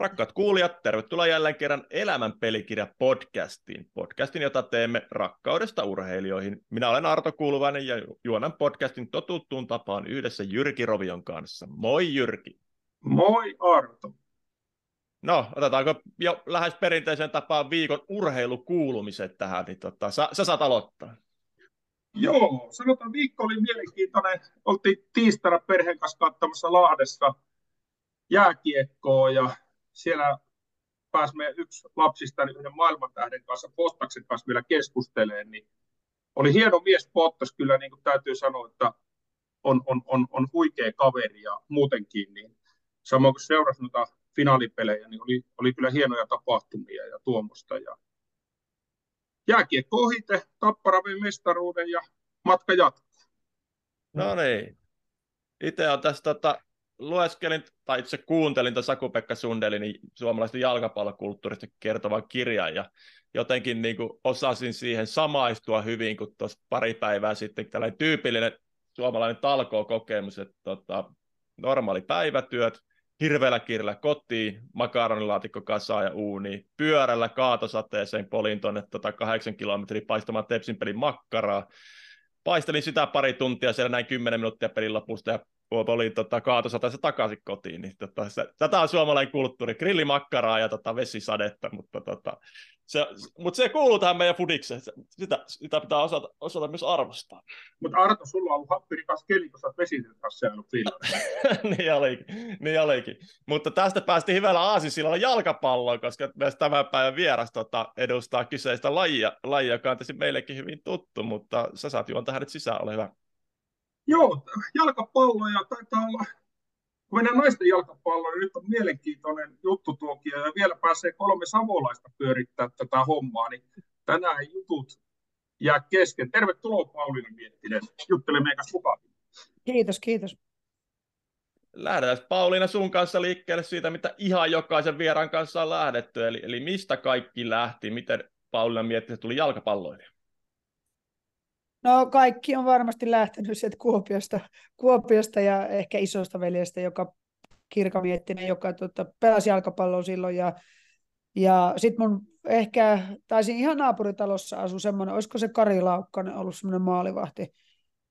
Rakkaat kuulijat, tervetuloa jälleen kerran Elämän pelikirja podcastiin. Podcastin, jota teemme rakkaudesta urheilijoihin. Minä olen Arto Kuuluvainen ja juonan podcastin totuttuun tapaan yhdessä Jyrki Rovion kanssa. Moi Jyrki. Moi Arto. No, otetaanko jo lähes perinteiseen tapaan viikon urheilukuulumiset tähän, niin tota, sä, sä saat aloittaa. Joo, sanotaan viikko oli mielenkiintoinen. Oltiin tiistaina perheen kanssa katsomassa Lahdessa jääkiekkoa ja siellä pääsimme yksi lapsista yhden maailmantähden kanssa, Pottaksen kanssa vielä keskustelemaan, niin oli hieno mies Pottas kyllä, niin kuin täytyy sanoa, että on, on, on, on huikea kaveri ja muutenkin, niin samoin kuin seurasi noita finaalipelejä, niin oli, oli kyllä hienoja tapahtumia ja tuommoista. Ja jääkiekko ohite, Tappara mestaruuden ja matka jatkuu. No niin. Itse on tässä tota, lueskelin, tai itse kuuntelin tuon Saku-Pekka Sundelin niin suomalaisten jalkapallokulttuurista kertovan kirjan, ja jotenkin niin kuin osasin siihen samaistua hyvin, kun tuossa pari päivää sitten. Tällainen tyypillinen suomalainen talkoo-kokemus, että tota, normaali päivätyöt, hirveällä kirjalla kotiin, makaronilaatikko kasaan ja uuni, pyörällä kaatosateeseen polin tuonne tota kahdeksan kilometriä paistamaan tepsin pelin makkaraa, paistelin sitä pari tuntia siellä näin kymmenen minuuttia pelin lopusta ja oli tota, kaatosataisa takaisin kotiin. Niin, tota, se, tätä on suomalainen kulttuuri, grillimakkaraa ja tota, vesisadetta, mutta tota, se, mutta se kuuluu tähän meidän fudikseen. Sitä, sitä pitää osata, osata myös arvostaa. Mutta Arto, sulla on ollut happirikas keli, kun sä oot vesisen kanssa niin olikin, niin olikin. Mutta tästä päästiin hyvällä aasinsillalla jalkapalloon, koska myös tämän päivän vieras tota, edustaa kyseistä lajia, lajia, joka on meillekin hyvin tuttu, mutta sä saat juon tähän nyt sisään, ole hyvä. Joo, jalkapallo ja taitaa olla, kun mennään naisten jalkapalloon, niin nyt on mielenkiintoinen juttu tuokin, ja vielä pääsee kolme savolaista pyörittää tätä hommaa, niin tänään jutut jää kesken. Tervetuloa Pauliina Miettinen, juttele meidän kanssa mukaan. Kiitos, kiitos. Lähdetään Pauliina sun kanssa liikkeelle siitä, mitä ihan jokaisen vieraan kanssa on lähdetty, eli, eli mistä kaikki lähti, miten Pauliina Miettinen tuli jalkapalloilija? No kaikki on varmasti lähtenyt sieltä Kuopiosta, Kuopiosta ja ehkä isosta veljestä, joka kirkamiettinen, joka tota, pelasi jalkapalloa silloin ja, ja sitten mun ehkä, taisin ihan naapuritalossa asu semmoinen, olisiko se Kari Laukkanen ollut semmoinen maalivahti.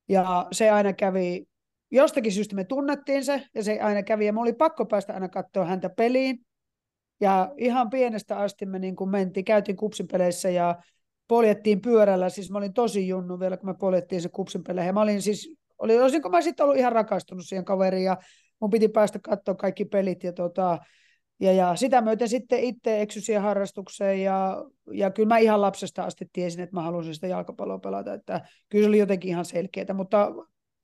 Ja se aina kävi, jostakin syystä me tunnettiin se, ja se aina kävi, ja mä oli pakko päästä aina katsoa häntä peliin. Ja ihan pienestä asti me niin kuin mentiin, käytiin kupsipeleissä ja poljettiin pyörällä, siis mä olin tosi junnu vielä, kun me poljettiin se kupsin pelle. Ja mä olin siis, oli, olisinko mä sitten ollut ihan rakastunut siihen kaveriin ja mun piti päästä katsoa kaikki pelit ja, tota, ja, ja sitä myöten sitten itse eksy siihen harrastukseen ja, ja kyllä mä ihan lapsesta asti tiesin, että mä halusin sitä jalkapalloa pelata, että kyllä se oli jotenkin ihan selkeää, mutta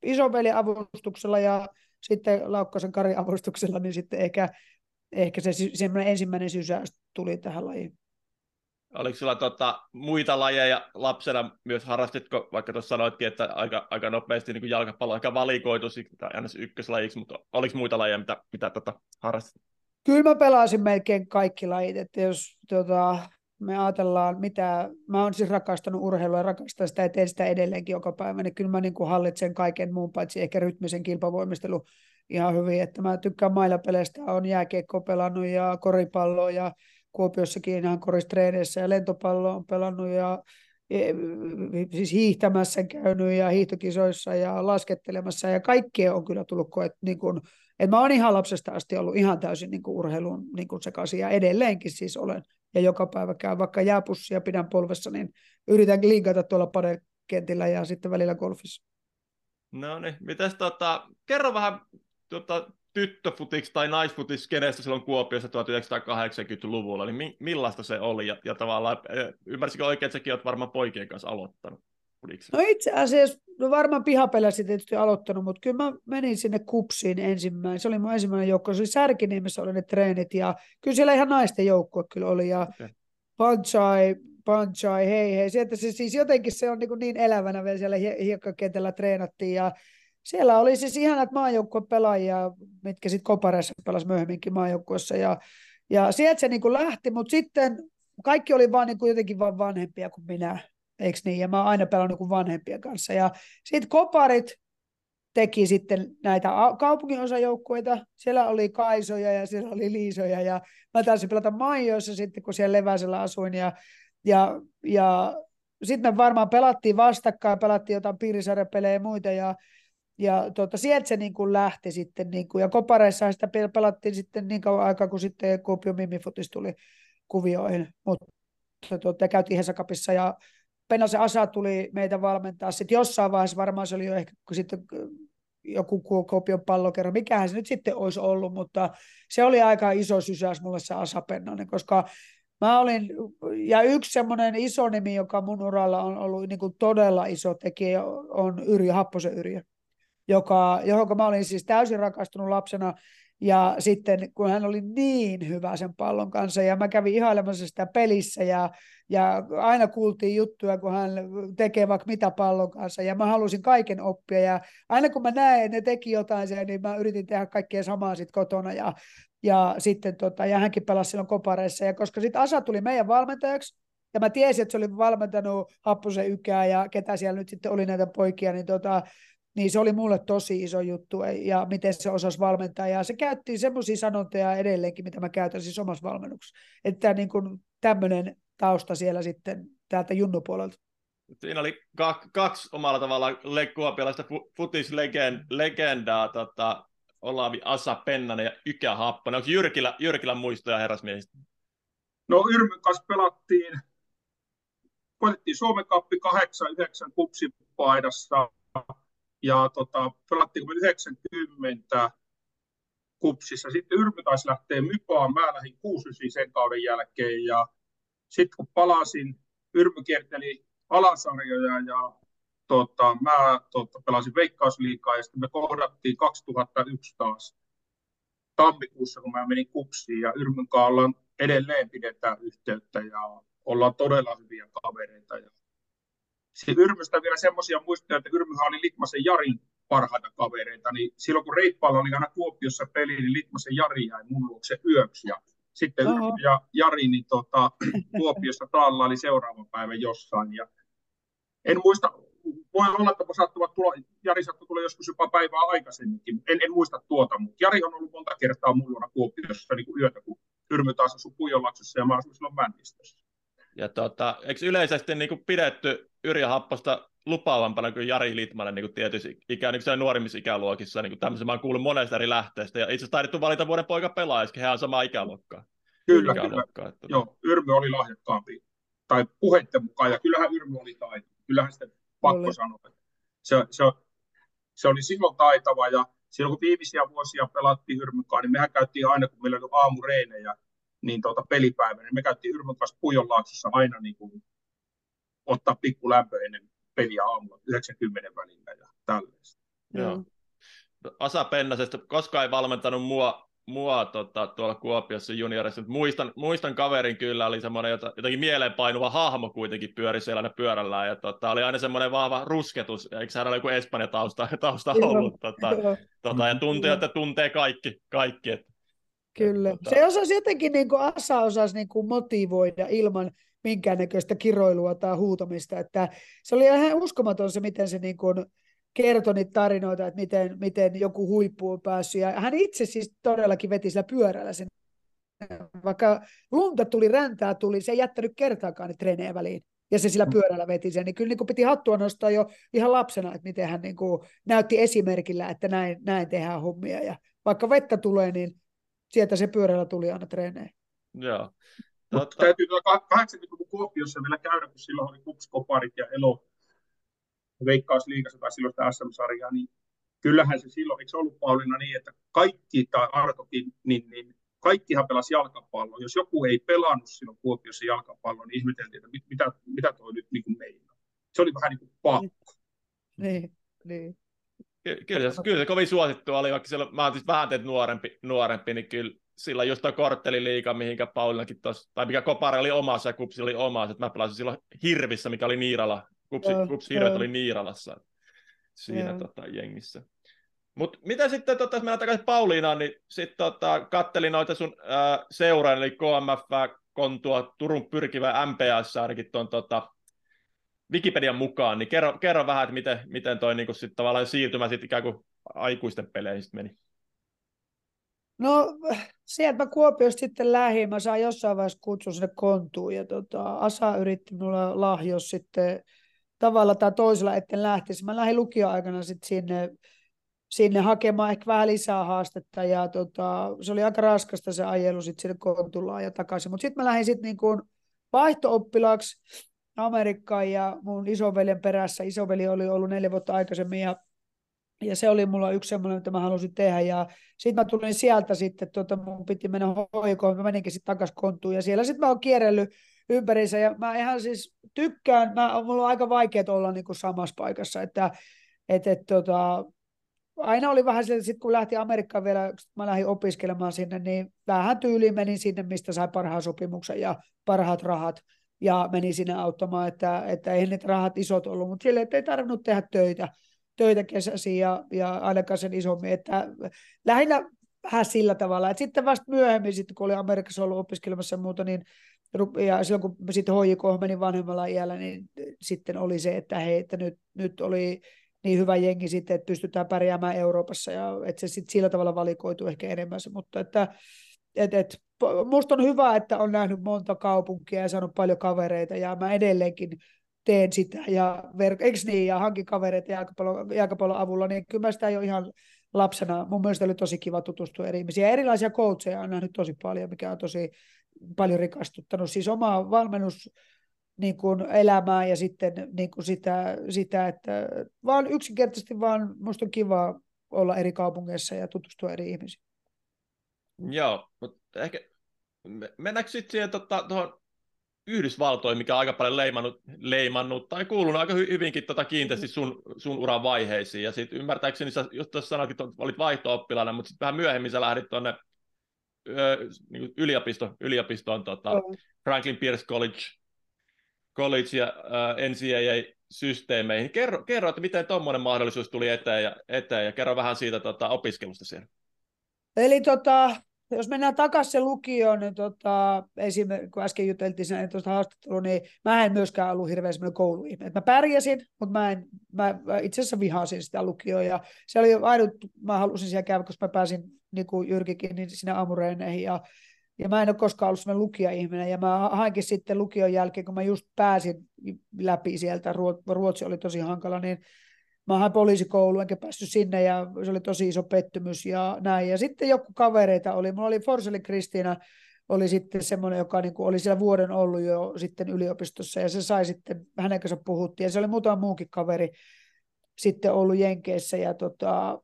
isoveli avustuksella ja sitten Laukkasen Kari avustuksella, niin sitten ehkä, ehkä se semmoinen ensimmäinen sysäys tuli tähän lajiin. Oliko sulla tota, muita lajeja lapsena myös harrastitko, vaikka tuossa sanoitkin, että aika, aika nopeasti niin jalkapallo aika valikoitu aina ykköslajiksi, mutta oliko muita lajeja, mitä, mitä tota, harrastit? Kyllä mä pelasin melkein kaikki lajit, että jos tota, me ajatellaan, mitä, mä oon siis rakastanut urheilua ja rakastan sitä ja teen sitä edelleenkin joka päivä, niin kyllä mä niin kuin hallitsen kaiken muun, paitsi ehkä rytmisen kilpavoimistelu ihan hyvin, että mä tykkään mailapeleistä, on jääkiekko pelannut ja koripalloa ja Kuopiossakin ihan koristreeneissä ja lentopallo on pelannut ja e, siis hiihtämässä käynyt ja hiihtokisoissa ja laskettelemassa ja kaikkea on kyllä tullut koet, niin kuin, että mä oon ihan lapsesta asti ollut ihan täysin niin urheilun niin sekaisin ja edelleenkin siis olen ja joka päivä käyn vaikka jääpussia pidän polvessa, niin yritän linkata tuolla padekentillä ja sitten välillä golfissa. No niin, mitäs tota, kerro vähän tota, tyttöfutiksi tai naisfutiksi kenestä silloin Kuopiossa 1980-luvulla, niin millaista se oli? Ja, ja tavallaan, ymmärsikö oikein, että säkin olet varmaan poikien kanssa aloittanut? No itse asiassa, no varmaan pihapelässä tietysti aloittanut, mutta kyllä mä menin sinne kupsiin ensimmäinen. Se oli mun ensimmäinen joukko, se oli Särkiniemessä oli ne treenit ja kyllä siellä ihan naisten joukkue kyllä oli ja okay. Panchai, Panchai, hei hei. Sieltä se siis jotenkin se on niin, niin elävänä vielä siellä hiekkakentällä treenattiin ja siellä oli siis ihanat maajoukkueen pelaajia, mitkä sitten Kopareissa pelasi myöhemminkin maajoukkueessa. Ja, ja sieltä se niin kuin lähti, mutta sitten kaikki oli vaan niin kuin jotenkin vaan vanhempia kuin minä, eikö niin? Ja mä oon aina pelannut niin vanhempien kanssa. Ja sitten Koparit teki sitten näitä kaupunginosajoukkueita. Siellä oli Kaisoja ja siellä oli Liisoja ja mä taisin pelata Maijoissa sitten, kun siellä Leväisellä asuin ja, ja, ja sitten me varmaan pelattiin vastakkain, pelattiin jotain piirisarjapelejä ja muita ja, ja tuota, sieltä se niin kuin lähti sitten, niin kuin, ja Kopareissa sitä pelattiin sitten niin kauan aikaa, kun sitten Kuopio Mimifutis tuli kuvioihin, mutta tuota, käytiin Hesakapissa ja Pennasen Asa tuli meitä valmentaa sitten. Jossain vaiheessa, varmaan se oli jo ehkä kun sitten joku Kuopion pallokerro, mikähän se nyt sitten olisi ollut, mutta se oli aika iso sysäys mulle se Asa Pennanen, koska Mä olin, ja yksi semmoinen iso nimi, joka mun uralla on ollut niin kuin todella iso tekijä, on Yrjö, Happosen Yrjö, joka, johon mä olin siis täysin rakastunut lapsena, ja sitten kun hän oli niin hyvä sen pallon kanssa, ja mä kävin ihailemassa sitä pelissä, ja, ja aina kuultiin juttuja, kun hän tekee vaikka mitä pallon kanssa, ja mä halusin kaiken oppia, ja aina kun mä näen, että ne teki jotain siellä, niin mä yritin tehdä kaikkea samaa sitten kotona, ja ja, sitten, tota, ja hänkin pelasi silloin kopareissa. Ja koska sitten Asa tuli meidän valmentajaksi, ja mä tiesin, että se oli valmentanut Happosen Ykää ja ketä siellä nyt sitten oli näitä poikia, niin, tota, niin se oli mulle tosi iso juttu ja miten se osasi valmentaa. Ja se käytti semmoisia sanontoja edelleenkin, mitä mä käytän siis omassa valmennuksessa. Että niin kuin tämmöinen tausta siellä sitten täältä junnupuolelta. Siinä oli kaksi omalla tavalla kuopialaista futislegendaa. Tota, Olavi Asa Pennanen ja Ykä Happonen. Onko Jyrkilä, Jyrkilä muistoja herrasmiehistä? No Yrmyn kanssa pelattiin, voitettiin Suomen kappi 8-9 kupsipaidassa ja tota, pelattiin 90 kupsissa. Sitten Yrmy taisi lähteä Mypaan, mä lähdin 6 sen kauden jälkeen ja sitten kun palasin, Yrmy kierteli alasarjoja ja tota, mä tota, pelasin Veikkausliikaa ja sitten me kohdattiin 2001 taas tammikuussa, kun mä menin kupsiin ja Yrmyn ollaan edelleen pidetään yhteyttä ja ollaan todella hyviä kavereita. Ja sitten Yrmystä vielä semmoisia muistoja, että Yrmyhän oli Litmasen Jarin parhaita kavereita, niin silloin kun Reippaalla oli aina Kuopiossa peli, niin Litmasen Jari jäi mun luokse yöksi ja sitten Oho. Yrmy ja Jari niin tota, Kuopiossa taalla oli seuraava päivä jossain ja en muista, voi olla, että saattavat tulla, Jari saattoi tulla joskus jopa päivää aikaisemminkin. En, en muista tuota, mutta Jari on ollut monta kertaa mun luona Kuopiossa niin kuin yötä, kun Yrmy taas asui Pujonlaksessa ja mä asuin silloin Männistössä. Ja tota, eikö yleisesti niin kuin pidetty Yrjö Happosta lupaavampana kuin Jari Litmanen niin kuin tietyissä ikä, niin kuin nuorimmissa ikäluokissa. Niin kuin tämmöisen mä oon kuullut monesta eri lähteestä. Ja itse asiassa taidettu valita vuoden poika pelaajiskin, hän on samaa ikäluokkaa. Kyllä, ikäluokkaa, kyllä. Että... Joo, Yrmy oli lahjakkaampi. Tai puheitten mukaan, ja kyllähän Yrmy oli taito. Kyllähän sitten pakko oli. sanoa. Se, se, se oli silloin taitava ja silloin kun viimeisiä vuosia pelattiin Hyrmynkaan, niin mehän käytiin aina, kun meillä oli aamureenejä, niin tuota pelipäivänä, niin me käytiin Hyrmyn kanssa Pujonlaaksossa aina niin kuin, ottaa pikku lämpö ennen peliä aamulla 90 välillä ja tällaista. Joo. Asa Pennasesta, koskaan ei valmentanut mua mua tota, tuolla Kuopiossa juniorissa. Muistan, muistan kaverin kyllä, oli semmoinen jotenkin mieleenpainuva hahmo kuitenkin pyöri siellä pyörällä, ja tota, oli aina semmoinen vahva rusketus, eikö hän ole joku Espanja tausta, tausta ollut, tota, tota, ja tuntee, että tuntee kaikki, kaikki että, Kyllä. Tota... Se osasi jotenkin, niin kuin Asa osasi niin kuin motivoida ilman minkäännäköistä kiroilua tai huutamista, että se oli ihan uskomaton se, miten se niin kuin, kertoi niitä tarinoita, että miten, miten joku huippu on päässyt. Ja hän itse siis todellakin veti sillä pyörällä sen. Vaikka lunta tuli, räntää tuli, se ei jättänyt kertaakaan niitä treenejä väliin. Ja se sillä mm. pyörällä veti sen. Niin kyllä niin kuin piti hattua nostaa jo ihan lapsena, että miten hän niin kuin näytti esimerkillä, että näin, näin tehdään hommia. Ja vaikka vettä tulee, niin sieltä se pyörällä tuli aina treeneihin. Joo. Totta. Täytyy 80-luvun Kuopiossa vielä käydä, kun silloin oli kupskoparit ja elo, veikkausliigassa tai silloin sitä SM-sarjaa, niin kyllähän se silloin, eikö se ollut Pauliina niin, että kaikki, tai Artokin, niin, niin kaikkihan pelasi jalkapalloa. Jos joku ei pelannut silloin Kuopiossa jalkapalloa, niin ihmeteltiin, että mit, mitä, mitä toi nyt niin kuin meinaa. Se oli vähän niin kuin pakko. Niin, niin. Ky- kyllä, se, kyllä se kovin suosittu oli, vaikka silloin, mä oon siis vähän teet nuorempi, nuorempi, niin kyllä sillä just tuo kortteliliiga, mihinkä Paulinakin tuossa, tai mikä Kopari oli omassa ja Kupsi oli omassa, että mä pelasin silloin Hirvissä, mikä oli Niirala. Kupsi, joo, Kupsi Hirvet oli Niiralassa siinä tota, jengissä. Mutta mitä sitten, tota, jos mennään takaisin Pauliinaan, niin sitten tota, kattelin noita sun äh, seuraan, eli KMF, Kontua, Turun pyrkivä MPS ainakin tuon tota, Wikipedian mukaan, niin kerro, kerro vähän, että miten, miten toi niin sit tavallaan siirtymä sit ikään kuin aikuisten peleihin sit meni. No sieltä mä Kuopiosta sitten lähdin, mä sain jossain vaiheessa kutsun sinne kontuun ja tota, Asa yritti mulla lahjos sitten tavalla tai toisella, etten lähtisi. Mä lähdin lukioaikana sitten sinne, sinne hakemaan ehkä vähän lisää haastetta ja tota, se oli aika raskasta se ajelu sitten sinne kontulaan ja takaisin. Mutta sitten mä lähdin sitten niin vaihto-oppilaaksi Amerikkaan ja mun isoveljen perässä. Isoveli oli ollut neljä vuotta aikaisemmin ja ja se oli mulla yksi semmoinen, mitä mä halusin tehdä. Ja sitten mä tulin sieltä sitten, tuota, mun piti mennä hoikoon, mä meninkin sitten takaisin kontuun. Ja siellä sitten mä oon kierrellyt ympärissä. Ja mä ihan siis tykkään, mä, mulla on aika vaikea olla niin kuin samassa paikassa. Että et, et, tota, aina oli vähän sillä, että kun lähti Amerikkaan vielä, mä lähdin opiskelemaan sinne, niin vähän tyyliin menin sinne, mistä sai parhaan sopimuksen ja parhaat rahat ja menin sinne auttamaan, että, että ei ne rahat isot ollut, mutta että ei tarvinnut tehdä töitä töitä kesäsi ja, ja ainakaan sen isommin. Että lähinnä vähän sillä tavalla. että sitten vasta myöhemmin, sitten kun oli Amerikassa ollut opiskelemassa ja muuta, niin ja silloin kun sitten HJK meni vanhemmalla iällä, niin sitten oli se, että hei, että nyt, nyt oli niin hyvä jengi sitten, että pystytään pärjäämään Euroopassa ja että se sitten sillä tavalla valikoitu ehkä enemmän se, mutta että et, et, musta on hyvä, että on nähnyt monta kaupunkia ja saanut paljon kavereita ja mä edelleenkin teen sitä ja, ver- eikö niin, ja hankin kavereita jalkapallon, avulla, niin kyllä mä sitä jo ihan lapsena, mun mielestä oli tosi kiva tutustua eri ihmisiin. Ja erilaisia coacheja on nähnyt tosi paljon, mikä on tosi paljon rikastuttanut. Siis omaa valmennus niin kuin elämää ja sitten niin kuin sitä, sitä, että vaan yksinkertaisesti vaan musta on kiva olla eri kaupungeissa ja tutustua eri ihmisiin. Joo, mutta ehkä mennäänkö sitten siihen tota, tuohon Yhdysvaltoihin, mikä on aika paljon leimannut, leimannut tai kuulunut aika hy, hyvinkin tota kiinteästi sun, sun uran vaiheisiin. Ja sitten ymmärtääkseni, sä just tuossa sanoit, että olit vaihto-oppilana, mutta sitten vähän myöhemmin sä lähdit tuonne niin yliopisto, yliopistoon tota, mm. Franklin Pierce College, College ja NCAA-systeemeihin. Kerro, kerro että miten tuommoinen mahdollisuus tuli eteen ja, eteen ja kerro vähän siitä tota, opiskelusta siellä. Eli tota, jos mennään takaisin se lukioon, niin tota, esimerkiksi kun äsken juteltiin tuosta haastattelua, niin mä en myöskään ollut hirveän semmoinen kouluihme. Mä pärjäsin, mutta mä, en, mä itse asiassa vihasin sitä lukioa. Ja se oli ainut, mä halusin siellä käydä, koska mä pääsin niin kuin Jyrkikin niin sinne aamureeneihin. Ja, ja mä en ole koskaan ollut semmoinen lukija-ihminen. Ja mä hainkin sitten lukion jälkeen, kun mä just pääsin läpi sieltä, Ruotsi oli tosi hankala, niin mä hain poliisikoulu, enkä päässyt sinne ja se oli tosi iso pettymys ja näin. Ja sitten joku kavereita oli, mulla oli Forseli Kristiina, oli sitten semmoinen, joka niin kuin oli siellä vuoden ollut jo sitten yliopistossa ja se sai sitten, hänen kanssa puhuttiin ja se oli muutama muukin kaveri sitten ollut Jenkeissä ja tota,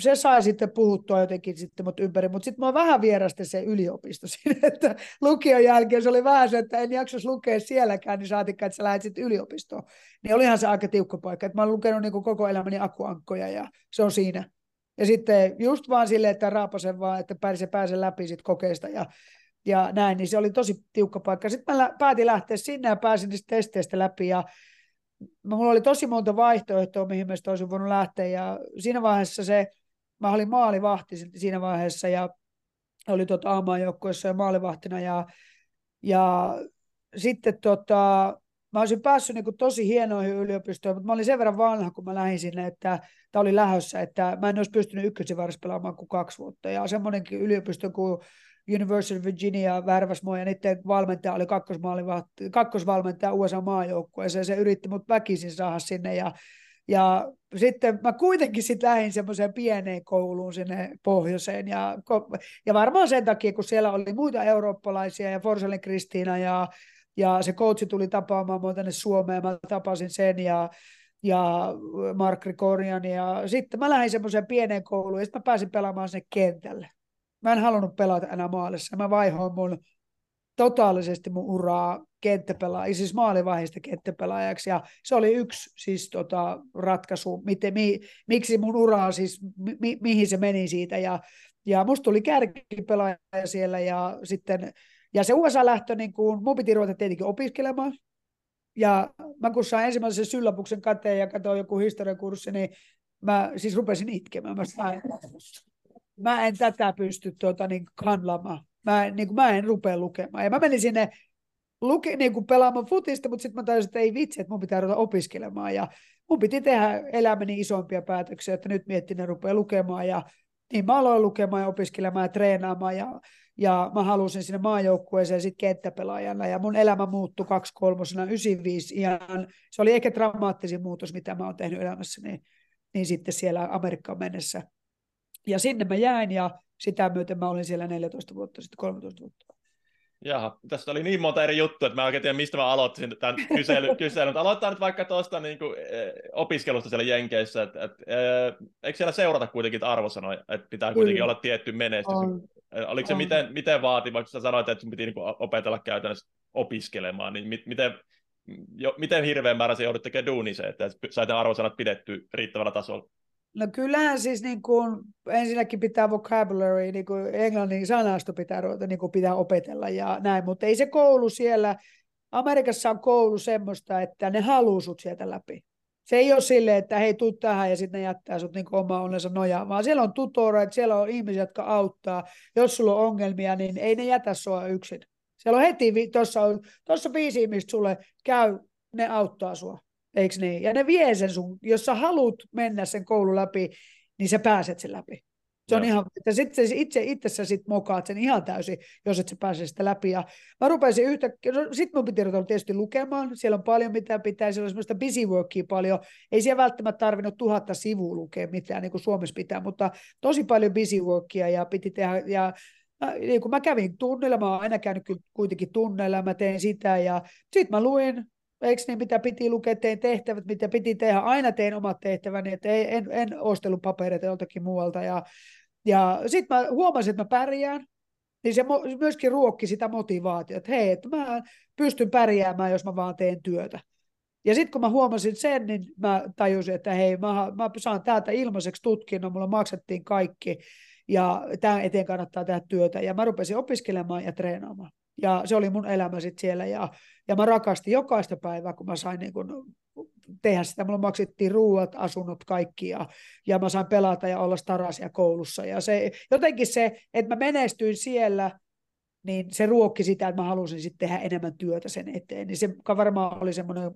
se sai sitten puhuttua jotenkin sitten mut ympäri, mutta sitten mä vähän vierasti se yliopisto siinä, että lukion jälkeen se oli vähän se, että en jaksaisi lukea sielläkään, niin saatikkaan, että sä lähdet sitten yliopistoon. Niin olihan se aika tiukka paikka, että mä olen lukenut niin koko elämäni akuankkoja ja se on siinä. Ja sitten just vaan silleen, että raapasen vaan, että pääse, pääse läpi sit kokeista ja, ja näin, niin se oli tosi tiukka paikka. Sitten mä päätin lähteä sinne ja pääsin niistä testeistä läpi ja mulla oli tosi monta vaihtoehtoa, mihin mä olisin voinut lähteä ja siinä vaiheessa se mä olin maalivahti siinä vaiheessa ja oli tuota aamaajoukkueessa ja maalivahtina ja, ja sitten tota, mä olisin päässyt niin tosi hienoihin yliopistoihin, mutta mä olin sen verran vanha, kun mä lähdin sinne, että tämä oli lähössä, että mä en olisi pystynyt ykkösivarissa pelaamaan kuin kaksi vuotta. Ja semmoinenkin yliopisto kuin University of Virginia värväs mua ja niiden valmentaja oli kakkosvalmentaja USA maajoukkueeseen ja se yritti mut väkisin saada sinne ja ja sitten mä kuitenkin sitten lähdin semmoiseen pieneen kouluun sinne pohjoiseen. Ja, ja varmaan sen takia, kun siellä oli muita eurooppalaisia ja Forselin Kristiina ja, ja se coachi tuli tapaamaan mua tänne Suomeen. Mä tapasin sen ja, ja Mark Rikorian. Ja sitten mä lähdin semmoiseen pieneen kouluun ja sitten mä pääsin pelaamaan sinne kentälle. Mä en halunnut pelata enää maalissa. Mä vaihoin mun totaalisesti mun uraa kenttäpelaaja, siis maalivaiheesta kenttäpelaajaksi, ja se oli yksi siis tota, ratkaisu, miten, mi, miksi mun uraa siis, mi, mihin se meni siitä, ja, ja musta tuli kärkipelaaja siellä, ja sitten, ja se USA-lähtö, niin kun, mun piti ruveta tietenkin opiskelemaan, ja mä kun sain ensimmäisen syllapuksen kateen ja katsoin joku historiakurssi, niin mä siis rupesin itkemään. Mä, sain, mä en tätä pysty tuota, niin, kanlamaan. Mä, niin kuin, mä en rupea lukemaan. Ja mä menin sinne luke, niin kuin pelaamaan futista, mutta sitten mä tajusin, että ei vitsi, että mun pitää ruveta opiskelemaan. Ja mun piti tehdä elämäni isompia päätöksiä, että nyt miettin, ne rupeaa lukemaan. Ja niin mä aloin lukemaan ja opiskelemaan ja treenaamaan. Ja, ja mä halusin sinne maajoukkueeseen sitten kenttäpelaajana. Ja mun elämä muuttui kaksi kolmosena 95 ihan. Se oli ehkä dramaattisin muutos, mitä mä oon tehnyt elämässäni. Niin, niin sitten siellä Amerikkaan mennessä. Ja sinne mä jäin ja sitä myöten mä olin siellä 14 vuotta, sitten 13 vuotta. Jaha, tässä oli niin monta eri juttua, että mä oikein tiedän, mistä mä aloitin tämän kysely, kyselyn. Aloitetaan nyt vaikka tuosta niin kuin, eh, opiskelusta siellä Jenkeissä. Et, et, eh, eikö siellä seurata kuitenkin arvosanoja, että pitää kuitenkin Kyllä. olla tietty menestys? On. Eh, oliko se on. miten, miten vaativa, kun sä sanoit, että sun piti niin kuin, opetella käytännössä opiskelemaan, niin mit, miten, jo, miten hirveän määrä se joudut tekemään duuni se, että sait ne arvosanat pidetty riittävällä tasolla? No kyllähän siis niin kuin, ensinnäkin pitää vocabulary, niin kuin englannin sanasto pitää, niin kuin pitää opetella ja näin, mutta ei se koulu siellä, Amerikassa on koulu semmoista, että ne haluaa sut sieltä läpi. Se ei ole silleen, että hei, tuu tähän ja sitten ne jättää sut niin oma onnensa nojaan, vaan siellä on tutoreet, siellä on ihmisiä, jotka auttaa. Jos sulla on ongelmia, niin ei ne jätä sua yksin. Siellä on heti, tuossa on, tuossa viisi ihmistä sulle käy, ne auttaa sua. Eikö niin? Ja ne vie sen sun, jos sä haluat mennä sen koulun läpi, niin sä pääset sen läpi. Se on ihan, että sitten itse itsessä sit mokaat sen ihan täysin, jos et sä pääse sitä läpi. Ja mä rupesin yhtäkkiä, no sitten mun piti ruveta tietysti lukemaan, siellä on paljon mitä pitää, siellä on semmoista busy workia paljon, ei siellä välttämättä tarvinnut tuhatta sivua lukea mitään, niin kuin Suomessa pitää, mutta tosi paljon busy workia ja piti tehdä, ja niin kun mä kävin tunneilla, mä oon aina käynyt kuitenkin tunneilla, mä tein sitä, ja sitten mä luin eikö niin, mitä piti lukea, tein tehtävät, mitä piti tehdä, aina tein omat tehtäväni, että ei, en, en ostellut papereita joltakin muualta, ja, ja sitten mä huomasin, että mä pärjään, niin se myöskin ruokki sitä motivaatiota, että hei, että mä pystyn pärjäämään, jos mä vaan teen työtä. Ja sitten kun mä huomasin sen, niin mä tajusin, että hei, mä, mä saan täältä ilmaiseksi tutkinnon, mulla maksettiin kaikki, ja tämän eteen kannattaa tehdä työtä. Ja mä rupesin opiskelemaan ja treenaamaan. Ja se oli mun elämä sitten siellä. Ja, ja mä rakastin jokaista päivää, kun mä sain niin kun tehdä sitä. Mulla maksettiin ruuat, asunnot, kaikki. Ja, ja mä sain pelata ja olla starasia koulussa. Ja se, jotenkin se, että mä menestyin siellä, niin se ruokki sitä, että mä halusin sitten tehdä enemmän työtä sen eteen. Niin se varmaan oli semmoinen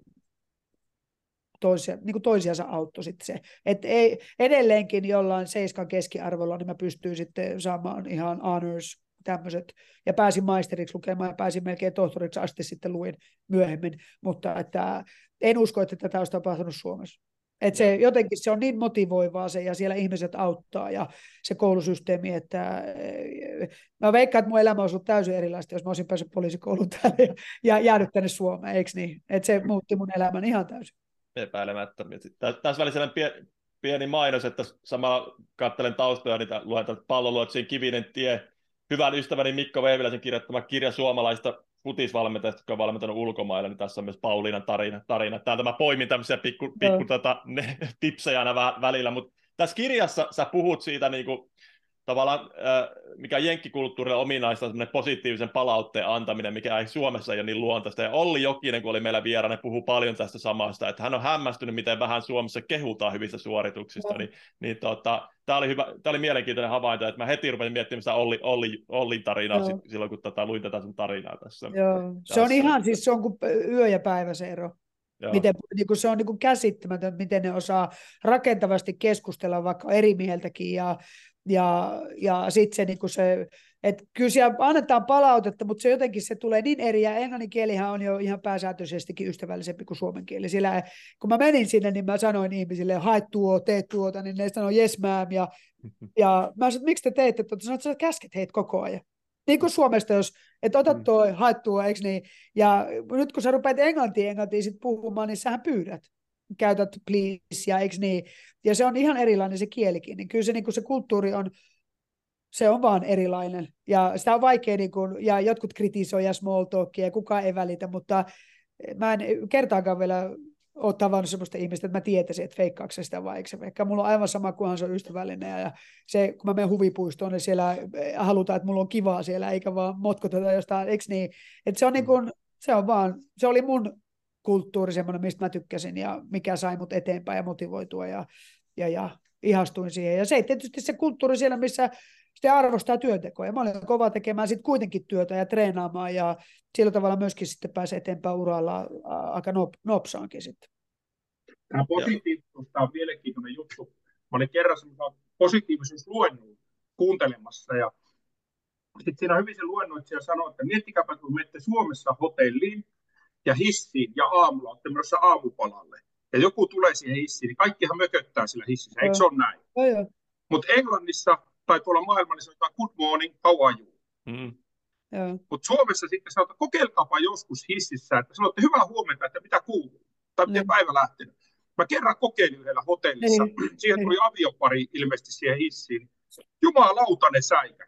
toisia, niin toisiansa auttoi sitten se. Et ei, edelleenkin jollain seiskan keskiarvolla, niin mä pystyin sitten saamaan ihan honors tämmöiset, ja pääsin maisteriksi lukemaan ja pääsin melkein tohtoriksi asti sitten luin myöhemmin, mutta että en usko, että tätä olisi tapahtunut Suomessa. Et se, jotenkin se on niin motivoivaa se, ja siellä ihmiset auttaa, ja se koulusysteemi, että eh, mä veikkaan, että mun elämä olisi ollut täysin erilaista, jos mä olisin päässyt poliisikouluun täällä ja, jäänyt tänne Suomeen, eikö niin? Että se muutti mun elämän ihan täysin. Epäilemättä. Tässä välissä pie, pieni mainos, että samalla katselen taustoja, niitä luen palloluotsien Kivinen tie, hyvän ystäväni Mikko Veiviläisen kirjoittama kirja suomalaista futisvalmentajista, jotka on valmentanut ulkomailla, niin tässä on myös Pauliinan tarina. tarina. Täällä mä poimin tämmöisiä pikku, pikku no. tota, ne, tipsejä aina välillä, mutta tässä kirjassa sä puhut siitä niin kuin, tavallaan, mikä jenkkikulttuurille ominaista, semmoinen positiivisen palautteen antaminen, mikä ei Suomessa ole niin luontaista. Ja Olli Jokinen, kun oli meillä vieraana, puhuu paljon tästä samasta, että hän on hämmästynyt, miten vähän Suomessa kehutaan hyvistä suorituksista. No. Niin, niin tota, tämä oli, hyvä, tämä oli mielenkiintoinen havainto, että mä heti rupesin miettimään sitä Olli, Olli, Ollin tarinaa no. silloin, kun tota, luin tätä sun tarinaa tässä. Joo. Tässä. Se on ihan siis, se on kuin yö ja päivä se ero. Miten, niin kuin se on niin kuin käsittämätön, miten ne osaa rakentavasti keskustella vaikka eri mieltäkin ja ja, ja sitten se, niin se että kyllä siellä annetaan palautetta, mutta se jotenkin se tulee niin eri, ja englannin kielihän on jo ihan pääsääntöisestikin ystävällisempi kuin suomen kieli. Sillä kun mä menin sinne, niin mä sanoin ihmisille, hae tuo, tee tuota, niin ne sanoi yes ma'am, ja, ja mä sanoin, miksi te teette tuota? Sanoin, että sä käsket heitä koko ajan. Niin kuin Suomesta, jos, että ota mm. tuo, hae tuo, eikö niin? Ja nyt kun sä rupeat englantiin, englantiin sit puhumaan, niin sähän pyydät käytät please ja eikö niin. Ja se on ihan erilainen se kielikin. Niin kyllä se, niin kuin se kulttuuri on, se on vaan erilainen. Ja sitä on vaikea, niin kuin, ja jotkut kritisoi ja small talkia, ja kukaan ei välitä, mutta mä en kertaakaan vielä ole tavannut sellaista ihmistä, että mä tietäisin, että feikkaako se sitä vai eikö se feikkaa. Mulla on aivan sama, kunhan se on ystävällinen. Ja se, kun mä menen huvipuistoon, niin siellä halutaan, että mulla on kivaa siellä, eikä vaan motkoteta jostain, eikö niin? Että se on, niin kuin, se on vaan, se oli mun kulttuuri semmoinen, mistä mä tykkäsin ja mikä sai mut eteenpäin ja motivoitua ja, ja, ja ihastuin siihen. Ja se tietysti se kulttuuri siellä, missä sitten arvostaa työntekoa. Ja mä olin kova tekemään sitten kuitenkin työtä ja treenaamaan ja sillä tavalla myöskin sitten pääsee eteenpäin uralla aika nop, nopsaankin sitten. Tämä positiivisuus, tämä on mielenkiintoinen juttu. Mä olin kerran semmoista positiivisuusluennon kuuntelemassa ja sitten siinä hyvin se luennoitsija sanoi, että miettikääpä, kun menette Suomessa hotelliin ja hissiin ja aamulla olette menossa aamupalalle ja joku tulee siihen hissiin, niin kaikkihan mököttää sillä hississä, eikö se ole näin? Mutta Englannissa tai tuolla maailmalla niin sanotaan good morning, how are you? Mm. Mutta Suomessa sitten sanotaan, kokeilkaapa joskus hississä, että sanotte hyvää huomenta, että mitä kuuluu, tai miten päivä lähtenyt. Mä kerran kokeilin yhdellä hotellissa, ei, siihen tuli aviopari ilmeisesti siihen hissiin. Jumalauta ne säikä.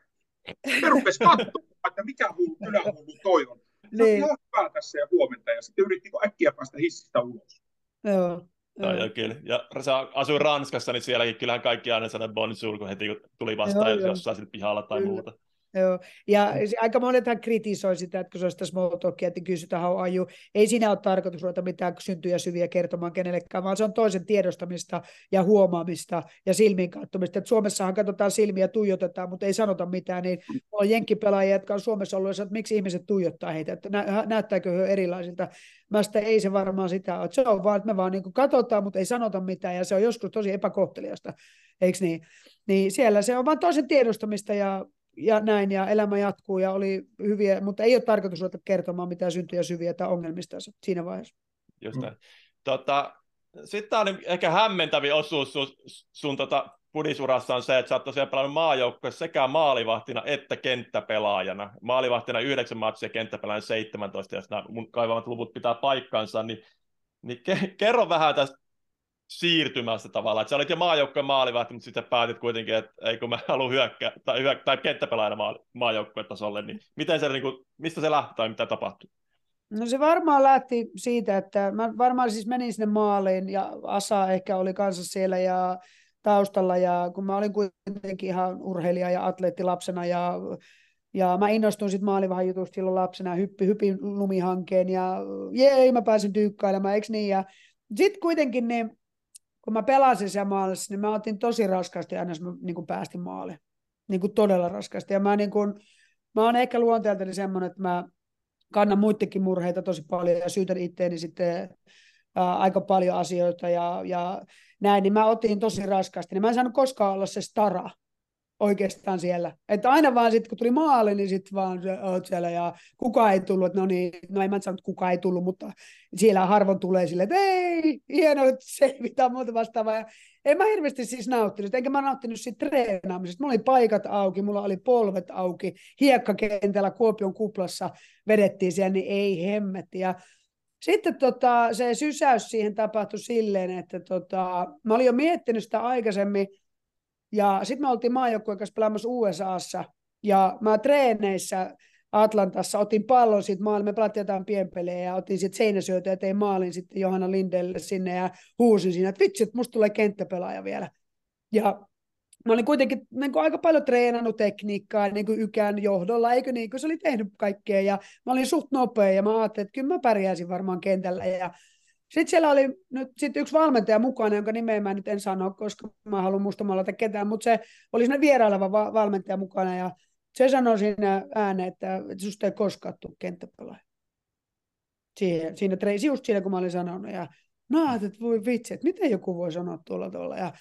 Rupesi katsomaan, että mikä hullu, ylähullu toi on. Niin. on hyvää tässä ja huomenta, ja sitten yritti äkkiä päästä hissistä ulos. Joo. Tai joo. kyllä. Ja se asui Ranskassa, niin sielläkin kyllähän kaikki aina sanoi bonjour, kun heti tuli vastaan joo, jossain joo. pihalla tai kyllä. muuta. Joo. Ja mm. aika monethan kritisoi sitä, että kun se on sitä small talkia, että kysytään how are you. Ei siinä ole tarkoitus ruveta mitään syntyjä syviä kertomaan kenellekään, vaan se on toisen tiedostamista ja huomaamista ja silmiin katsomista. Että Suomessahan katsotaan silmiä ja tuijotetaan, mutta ei sanota mitään. Niin on jenkkipelaajia, jotka on Suomessa ollut, että miksi ihmiset tuijottaa heitä, että nä- näyttääkö he erilaisilta. Mä sitä ei se varmaan sitä ole. Se on vaan, että me vaan niin katsotaan, mutta ei sanota mitään ja se on joskus tosi epäkohteliasta, eikö niin? Niin siellä se on vain toisen tiedostamista ja ja näin, ja elämä jatkuu, ja oli hyviä, mutta ei ole tarkoitus ruveta kertomaan mitään syntyjä syviä tai ongelmista siinä vaiheessa. Just mm. tota, Sitten tämä on ehkä hämmentävin osuus sun, sun tota, pudisurassa on se, että sä oot tosiaan pelannut maajoukkoissa sekä maalivahtina että kenttäpelaajana. Maalivahtina 9 matsia, kenttäpelaajana 17, jos nämä mun kaivamat luvut pitää paikkansa, niin, niin ke, kerro vähän tästä siirtymässä tavallaan. Että sä olit jo maajoukkojen maalivahti, mutta sitten päätit kuitenkin, että ei kun mä haluan hyökkää tai, hyökkää, tai kenttäpelaajana maa, maajoukkojen tasolle, niin miten se, niin kuin, mistä se lähti tai mitä tapahtui? No se varmaan lähti siitä, että mä varmaan siis menin sinne maaliin ja Asa ehkä oli kanssa siellä ja taustalla ja kun mä olin kuitenkin ihan urheilija ja atleetti lapsena ja ja mä innostuin sitten maalivahan jutusta silloin lapsena, hyppi, hypin lumihankeen ja jee, mä pääsin tyykkailemaan, eikö niin? Ja sitten kuitenkin niin kun mä pelasin siellä maalissa, niin mä otin tosi raskaasti aina, jos mä niin kuin päästin maaliin. Niin kuin todella raskaasti. Ja mä, niin kuin, mä oon ehkä luonteeltani semmoinen, että mä kannan muidenkin murheita tosi paljon ja syytän itteeni sitten ää, aika paljon asioita ja, ja näin, niin mä otin tosi raskaasti. Niin mä en saanut koskaan olla se stara oikeastaan siellä. Että aina vaan sitten, kun tuli maali, niin sitten vaan oot siellä ja kuka ei tullut. No niin, no en mä sano, että kuka ei tullut, mutta siellä harvoin tulee sille, että ei, hienoa, että selvitään muuta vastaavaa. Ja en mä hirveästi siis nauttinut, enkä mä nauttinut siitä treenaamisesta. Mulla oli paikat auki, mulla oli polvet auki, hiekkakentällä Kuopion kuplassa vedettiin siellä, niin ei hemmetti. Ja sitten tota, se sysäys siihen tapahtui silleen, että tota, mä olin jo miettinyt sitä aikaisemmin, ja sitten me oltiin maajoukkueen kanssa pelaamassa USAssa, ja mä treeneissä Atlantassa otin pallon siitä maalin, me pelattiin jotain pienpelejä ja otin sitten seinäsyötä ja tein maalin sitten Johanna Lindelle sinne ja huusin siinä, että vitsi, että musta tulee kenttäpelaaja vielä. Ja mä olin kuitenkin niin kuin aika paljon treenannut tekniikkaa niin kuin Ykän johdolla, eikö niin, kun se oli tehnyt kaikkea. Ja mä olin suht nopea ja mä ajattelin, että kyllä mä pärjäisin varmaan kentällä. Ja sitten siellä oli nyt sit yksi valmentaja mukana, jonka nimeä mä nyt en sano, koska mä haluan mustamalata ketään, mutta se oli sinne vieraileva va- valmentaja mukana ja se sanoi siinä ääneen, että, että susta ei koskaan tule kenttäpelaaja. Siinä, siinä, just siinä, kun mä olin sanonut. Ja mä ajattelin, että voi vitsi, että miten joku voi sanoa tuolla tuolla. Ja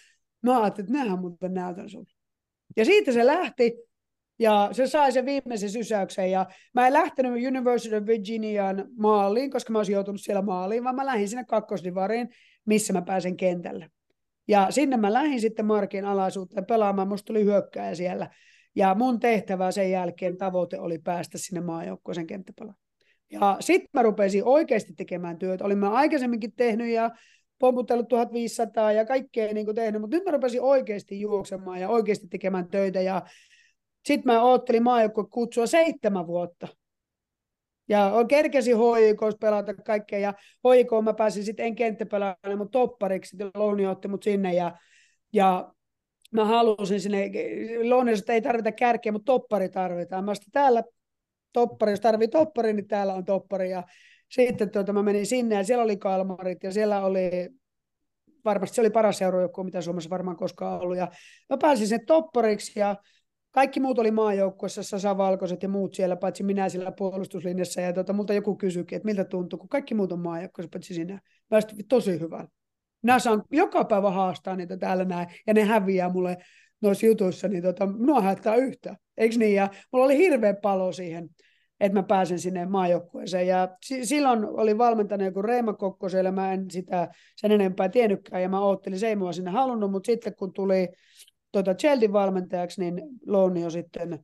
mä ajattelin, että nähdään muuten näytän sulle. Ja siitä se lähti. Ja se sai sen viimeisen sysäyksen. Ja mä en lähtenyt University of Virginiaan maaliin, koska mä olisin joutunut siellä maaliin, vaan mä lähdin sinne kakkosdivariin, missä mä pääsen kentälle. Ja sinne mä lähdin sitten Markin alaisuuteen pelaamaan. Musta tuli hyökkääjä siellä. Ja mun tehtävä sen jälkeen tavoite oli päästä sinne maajoukkoisen kenttäpalaan. Ja sitten mä rupesin oikeasti tekemään työtä. Olin mä aikaisemminkin tehnyt ja pomputellut 1500 ja kaikkea niin tehnyt, mutta nyt mä rupesin oikeasti juoksemaan ja oikeasti tekemään töitä. Ja sitten mä oottelin maajoukkojen kutsua seitsemän vuotta. Ja kerkesin hoikossa pelata kaikkea, ja hoikoon mä pääsin sitten, en kenttäpelaajana, mutta toppariksi, Louni otti mut sinne, ja, ja mä halusin sinne, Louniossa ei tarvita kärkeä, mutta toppari tarvitaan. Mä sitten täällä toppari, jos tarvii toppari, niin täällä on toppari. Ja sitten tuota, mä menin sinne ja siellä oli Kalmarit ja siellä oli, varmasti se oli paras seurajoukkue, mitä Suomessa varmaan koskaan ollut. Ja mä pääsin sinne toppariksi ja kaikki muut oli maajoukkuessa, Sasa Valkoiset ja muut siellä, paitsi minä siellä puolustuslinjassa. Ja tota, multa joku kysyikin, että miltä tuntuu, kun kaikki muut on maajoukkuessa, paitsi sinä. Mä tosi hyvä. Minä saan joka päivä haastaa niitä täällä näin, ja ne häviää mulle noissa jutuissa, niin tota, minua haittaa yhtä. Eikö niin? Ja mulla oli hirveä palo siihen, että mä pääsen sinne maajoukkueeseen. Ja silloin oli valmentanut joku Reima Kokkoselle, mä en sitä sen enempää tiennytkään, ja mä oottelin, se ei mua sinne halunnut, mutta sitten kun tuli tuota Cheldin valmentajaksi, niin jo sitten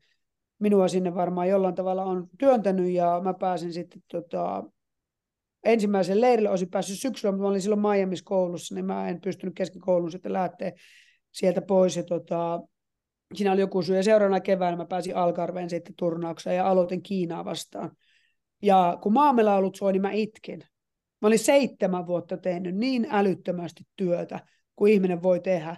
minua sinne varmaan jollain tavalla on työntänyt, ja mä pääsin sitten tota, ensimmäisen leirille, olisin päässyt syksyllä, mutta mä olin silloin Miami's koulussa, niin mä en pystynyt kesken koulun sitten lähteä sieltä pois. Ja tota, siinä oli joku syy. Ja seuraavana keväänä mä pääsin Algarveen sitten turnaukseen ja aloitin Kiinaa vastaan. Ja kun ollut soi, niin mä itkin. Mä olin seitsemän vuotta tehnyt niin älyttömästi työtä, kuin ihminen voi tehdä.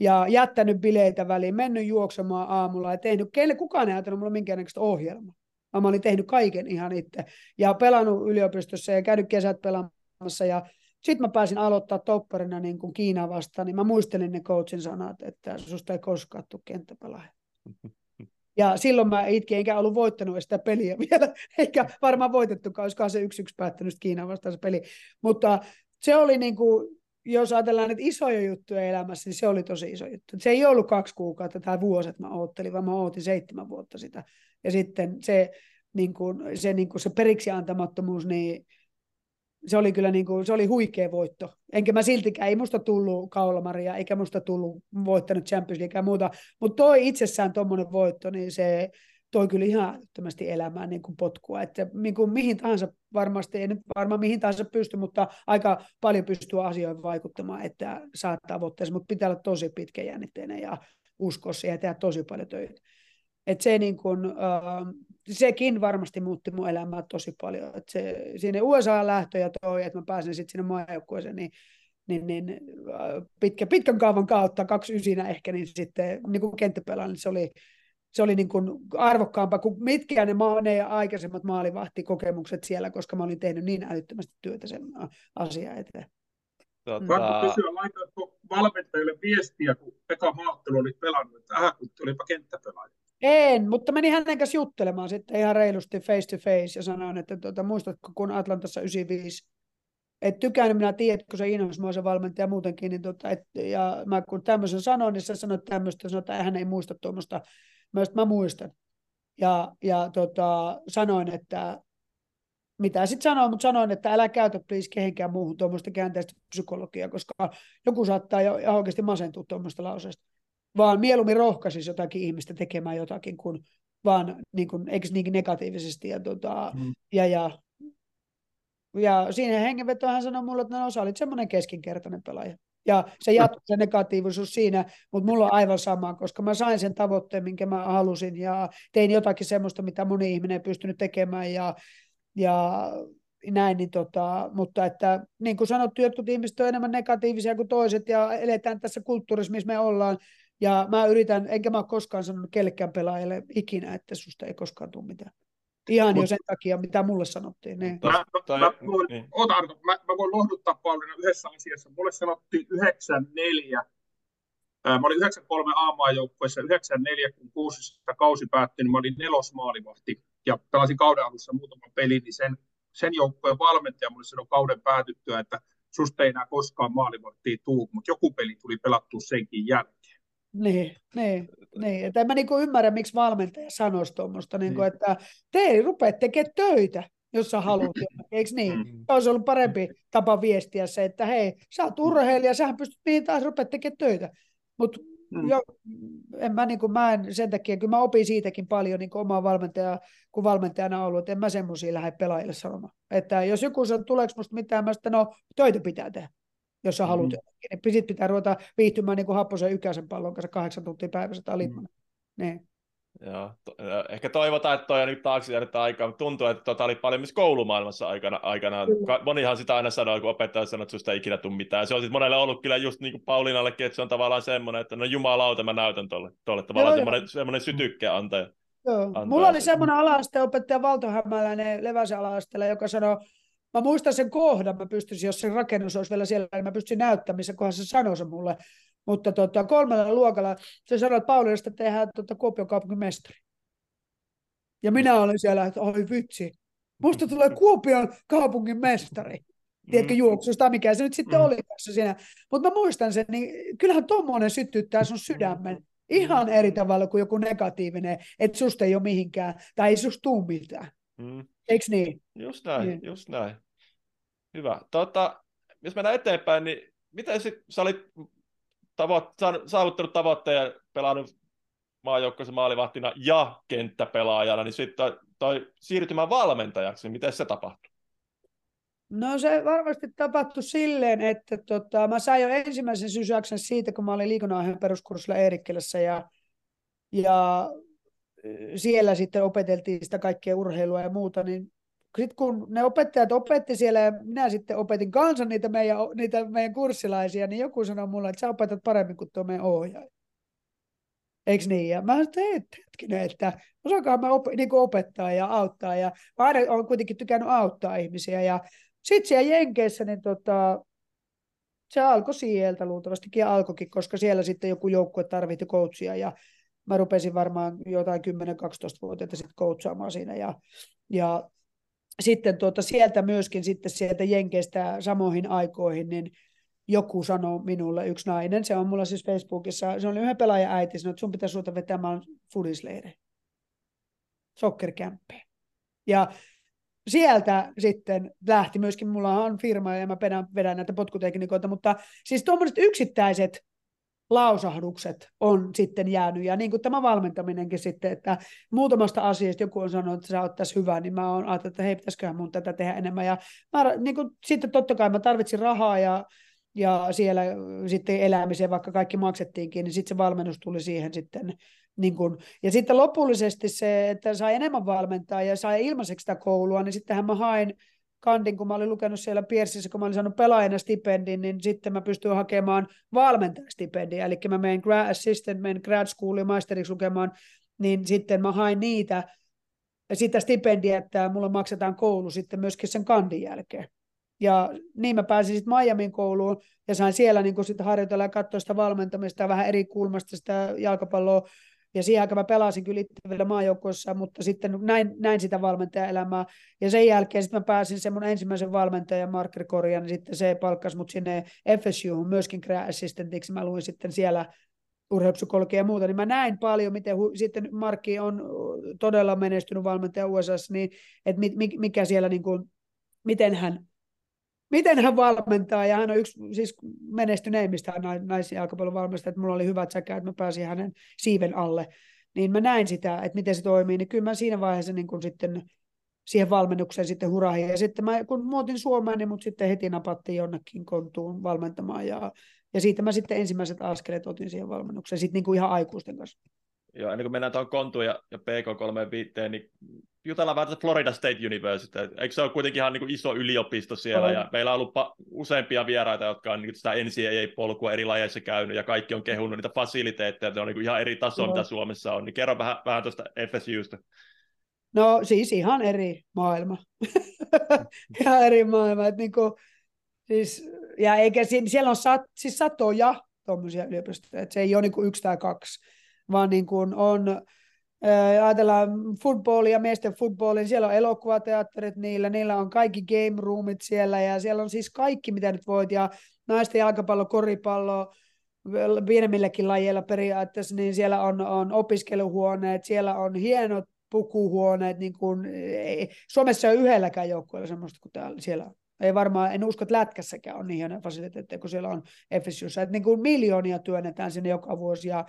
Ja jättänyt bileitä väliin, mennyt juoksemaan aamulla ja tehnyt, keille kukaan ei ajatellut mulla minkäännäköistä ohjelmaa. Mä olin tehnyt kaiken ihan itse. Ja pelannut yliopistossa ja käynyt kesät pelaamassa ja sitten mä pääsin aloittaa topparina niin kuin Kiinaa vastaan, niin mä muistelin ne coachin sanat, että susta ei koskaan tule kenttäpelaaja. Ja silloin mä itkin, enkä ollut voittanut sitä peliä vielä, eikä varmaan voitettukaan, olisikohan se yksi yksi päättänyt Kiinan vastaan se peli. Mutta se oli niin kuin, jos ajatellaan että isoja juttuja elämässä, niin se oli tosi iso juttu. Se ei ollut kaksi kuukautta tai vuosi, että mä oottelin, vaan mä ootin seitsemän vuotta sitä. Ja sitten se, niin kuin, se, niin kuin se periksi antamattomuus, niin se oli kyllä niin kuin, se oli huikea voitto. Enkä mä siltikään, ei musta tullut kaulamaria, eikä musta tullut voittanut Champions League ja muuta, mutta toi itsessään tuommoinen voitto, niin se toi kyllä ihan älyttömästi elämään niin kuin potkua. Että niin kuin mihin tahansa varmasti, ei nyt varmaan mihin tahansa pysty, mutta aika paljon pystyy asioihin vaikuttamaan, että saat tavoitteessa, mutta pitää olla tosi pitkäjännitteinen ja uskoa siihen ja tehdä tosi paljon töitä. Et se niin kun, äh, sekin varmasti muutti mun elämää tosi paljon. Et se, sinne USA-lähtö ja toi, että mä pääsen sitten sinne maajoukkueeseen, niin, niin, niin äh, pitkä, pitkän kaavan kautta, kaksi ysinä ehkä, niin sitten niin kuin niin se oli, se oli niin kuin arvokkaampaa kuin mitkään ne, maa, ne aikaisemmat maalivahtikokemukset siellä, koska mä olin tehnyt niin älyttömästi työtä sen asian eteen. Tota... Kysyä, laitoitko valmentajille viestiä, kun Pekka Maattelu oli pelannut, että ähä, kun olipa kenttäpelaaja? En, mutta menin hänen kanssa juttelemaan sitten ihan reilusti face to face ja sanoin, että tuota, muistatko kun Atlantassa 95 et tykännyt, minä tiedän, kun se mua se valmentaja muutenkin, niin tota, et, ja mä kun tämmöisen sanoin, niin sä sanoit tämmöistä, sanoit, että hän ei muista tuommoista. Mä, mä muistan. Ja, ja tota, sanoin, että mitä sitten sanoin, mutta sanoin, että älä käytä please kehenkään muuhun tuommoista käänteistä psykologiaa, koska joku saattaa jo oikeasti masentua tuommoista lauseesta vaan mieluummin rohkaisisi jotakin ihmistä tekemään jotakin, kuin vaan niin kuin, eikö niin negatiivisesti. Ja, tota, mm. ja, ja, ja siinä hengenveto hän sanoi mulle, että no sä olit semmoinen keskinkertainen pelaaja. Ja se jatkuu se negatiivisuus siinä, mutta mulla on aivan sama, koska mä sain sen tavoitteen, minkä mä halusin ja tein jotakin semmoista, mitä moni ihminen ei pystynyt tekemään ja, ja näin, niin tota, mutta että niin kuin sanottu, jotkut ihmiset on enemmän negatiivisia kuin toiset ja eletään tässä kulttuurissa, missä me ollaan, ja mä yritän, enkä mä ole koskaan sanonut kellekään pelaajalle ikinä, että susta ei koskaan tule mitään. Ihan Mut, jo sen takia, mitä mulle sanottiin. Niin. Mä, mä, tai, mä, voin, niin. otan, mä, mä voin lohduttaa Pauliina yhdessä asiassa. Mulle sanottiin 94. Mä olin 93 A-maajoukkueessa, 94 kun kuusista kausi päättyi, niin mä olin nelosmaalivahti ja pelasin kauden alussa muutaman pelin, niin sen, sen joukkueen valmentaja mulle sanoi kauden päätyttyä, että susta ei enää koskaan maalivahtia tuu, mutta joku peli tuli pelattua senkin jälkeen. Niin, niin, niin. Että en mä niinku ymmärrä, miksi valmentaja sanoisi tuommoista, niinku, niin. että te ei rupea tekemään töitä, jos sä haluat eikö niin? Mm. Olisi ollut parempi tapa viestiä se, että hei, sä oot urheilija, sähän pystyt niin taas rupea tekemään töitä. Mutta mm. jo, en mä, niin kuin, mä en sen takia, kyllä mä opin siitäkin paljon niin omaa valmentajaa, kun valmentajana ollut, että en mä semmoisia lähde pelaajille sanomaan. Että jos joku sanoo, tuleeko musta mitään, mä sitten, no töitä pitää tehdä jos sä haluat mm. jotakin. Niin sit pitää ruveta viihtymään niin kuin happosen ykäisen pallon kanssa kahdeksan tuntia päivässä tai limmana. Mm. Niin. Joo, to, ehkä toivotaan, että toi on nyt taakse jäänyt aikaa, mutta tuntuu, että tota oli paljon myös koulumaailmassa aikana. aikana. Monihan sitä aina sanoo, kun opettaja sanoo, että susta ei ikinä tule mitään. Se on siis monelle ollut kyllä just niin kuin Pauliinallekin, että se on tavallaan semmoinen, että no jumalauta mä näytän tuolle. Tuolle tavallaan joo, semmoinen, semmoinen sytykke antaja. Joo. Antaa Mulla oli semmoinen ala-asteopettaja Valtohämäläinen Leväsen ala joka sanoi, Mä muistan sen kohdan, mä pystyisin, jos se rakennus olisi vielä siellä, niin mä pystyisin näyttämään, missä kohdassa se sanoi se mulle. Mutta tota, kolmella luokalla se sanoi, että Pauliinasta tehdään tota, Kuopion kaupungin mestari. Ja minä olin siellä, että oi vitsi, musta tulee Kuopion kaupungin mestari. Tiedätkö, mm. juoksusta, mikä se nyt sitten mm. oli tässä siinä. Mutta mä muistan sen, niin kyllähän tuommoinen sytyttää sun sydämen ihan eri tavalla kuin joku negatiivinen, että susta ei ole mihinkään, tai ei susta tuu mitään. Mm. Eikö niin? Just näin, niin. just näin. Hyvä. Tota, jos mennään eteenpäin, niin miten sit, sä olit tavo- saavuttanut tavoitteen pelannut maajoukkoisen maalivahtina ja kenttäpelaajana, niin sitten toi, toi siirtymään valmentajaksi, niin miten se tapahtui? No se varmasti tapahtui silleen, että tota, mä sain jo ensimmäisen sysäyksen siitä, kun mä olin liikunnanohjaajan peruskurssilla Eerikkelässä ja, ja siellä sitten opeteltiin sitä kaikkea urheilua ja muuta, niin sitten kun ne opettajat opetti siellä ja minä sitten opetin kanssa niitä meidän, niitä meidän kurssilaisia, niin joku sanoi mulle, että sä opetat paremmin kuin tuo meidän ohjaaja. Eikö niin? Ja mä sanoin, että hetkinen, että osaakaan mä op, niin opettaa ja auttaa. Ja mä aina olen kuitenkin tykännyt auttaa ihmisiä. Ja sitten siellä Jenkeissä, niin tota, se alkoi sieltä luultavastikin alkoikin, koska siellä sitten joku joukkue tarvitti coachia ja mä rupesin varmaan jotain 10-12-vuotiaita sitten coachaamaan siinä ja, ja sitten tuota, sieltä myöskin sitten sieltä Jenkeistä samoihin aikoihin, niin joku sanoi minulle, yksi nainen, se on mulla siis Facebookissa, se oli yhden pelaajan äiti, sanoi, että sun pitäisi ruveta vetämään fudisleire, sokkerkämppeen. Ja sieltä sitten lähti myöskin, mulla on firma ja mä vedän näitä potkutekniikoita, mutta siis tuommoiset yksittäiset lausahdukset on sitten jäänyt, ja niin kuin tämä valmentaminenkin sitten, että muutamasta asiasta joku on sanonut, että sä oot tässä hyvä, niin mä oon ajatellut, että hei, pitäisiköhän mun tätä tehdä enemmän, ja mä, niin kuin, sitten totta kai mä tarvitsin rahaa, ja, ja siellä sitten elämiseen, vaikka kaikki maksettiinkin, niin sitten se valmennus tuli siihen sitten, niin kun, ja sitten lopullisesti se, että sai enemmän valmentaa ja sai ilmaiseksi sitä koulua, niin sittenhän mä hain kandin, kun mä olin lukenut siellä Piersissä, kun mä olin saanut pelaajana stipendin, niin sitten mä pystyin hakemaan valmentajastipendin, eli mä menin grad assistant, menin grad schoolin maisteriksi lukemaan, niin sitten mä hain niitä, sitä stipendiä, että mulla maksetaan koulu sitten myöskin sen kandin jälkeen. Ja niin mä pääsin sitten Miamin kouluun ja sain siellä niin sitten harjoitella ja katsoa sitä valmentamista vähän eri kulmasta sitä jalkapalloa ja siihen aikaan mä pelasin kyllä itse vielä maajoukkueessa, mutta sitten näin, näin sitä valmentajaelämää. Ja sen jälkeen sitten mä pääsin semmoinen ensimmäisen valmentajan Mark Gregorian, niin sitten se palkkasi mut sinne FSU myöskin grad assistantiksi. Mä luin sitten siellä urheilupsykologia ja muuta, niin mä näin paljon, miten hu- sitten Markki on todella menestynyt valmentaja USA, niin että mit, mikä siellä niin kuin, miten hän miten hän valmentaa, ja hän on yksi siis menestyneimmistä naisia jalkapallon valmentajista, että mulla oli hyvät säkä, että mä pääsin hänen siiven alle, niin mä näin sitä, että miten se toimii, niin kyllä mä siinä vaiheessa niin kun sitten siihen valmennukseen sitten hurahin. Ja sitten mä, kun muutin Suomeen, niin mut sitten heti napattiin jonnekin kontuun valmentamaan, ja, ja siitä mä sitten ensimmäiset askeleet otin siihen valmennukseen, sitten niin kuin ihan aikuisten kanssa. Joo, ennen kuin mennään tuon Kontu ja, ja PK35, niin jutellaan vähän Florida State University. Eikö se ole kuitenkin ihan niin kuin iso yliopisto siellä? Ja meillä on ollut pa- useampia vieraita, jotka on niin sitä NCAA-polkua eri lajeissa käynyt, ja kaikki on kehunut niitä fasiliteetteja, että ne on niin kuin ihan eri tasoa, mitä Suomessa on. Niin kerro vähän, vähän tuosta FSUsta. No siis ihan eri maailma. ihan eri maailma. Että niin kuin, siis, ja eikä, siellä on sat, siis satoja tuommoisia yliopistoja, että se ei ole niin kuin yksi tai kaksi vaan niin kuin on, ää, ajatellaan footballia, miesten footballia, niin siellä on elokuvateatterit niillä, niillä on kaikki game roomit siellä ja siellä on siis kaikki, mitä nyt voit ja naisten jalkapallo, koripallo, pienemmillekin lajeilla periaatteessa, niin siellä on, on opiskeluhuoneet, siellä on hienot pukuhuoneet, niin kuin, ei, Suomessa ei ole yhdelläkään joukkueella semmoista kuin täällä, siellä on. Ei varmaan, en usko, että Lätkässäkään on niin hienoja fasiliteetteja, kun siellä on FSUssa. Että niin kuin miljoonia työnnetään sinne joka vuosi ja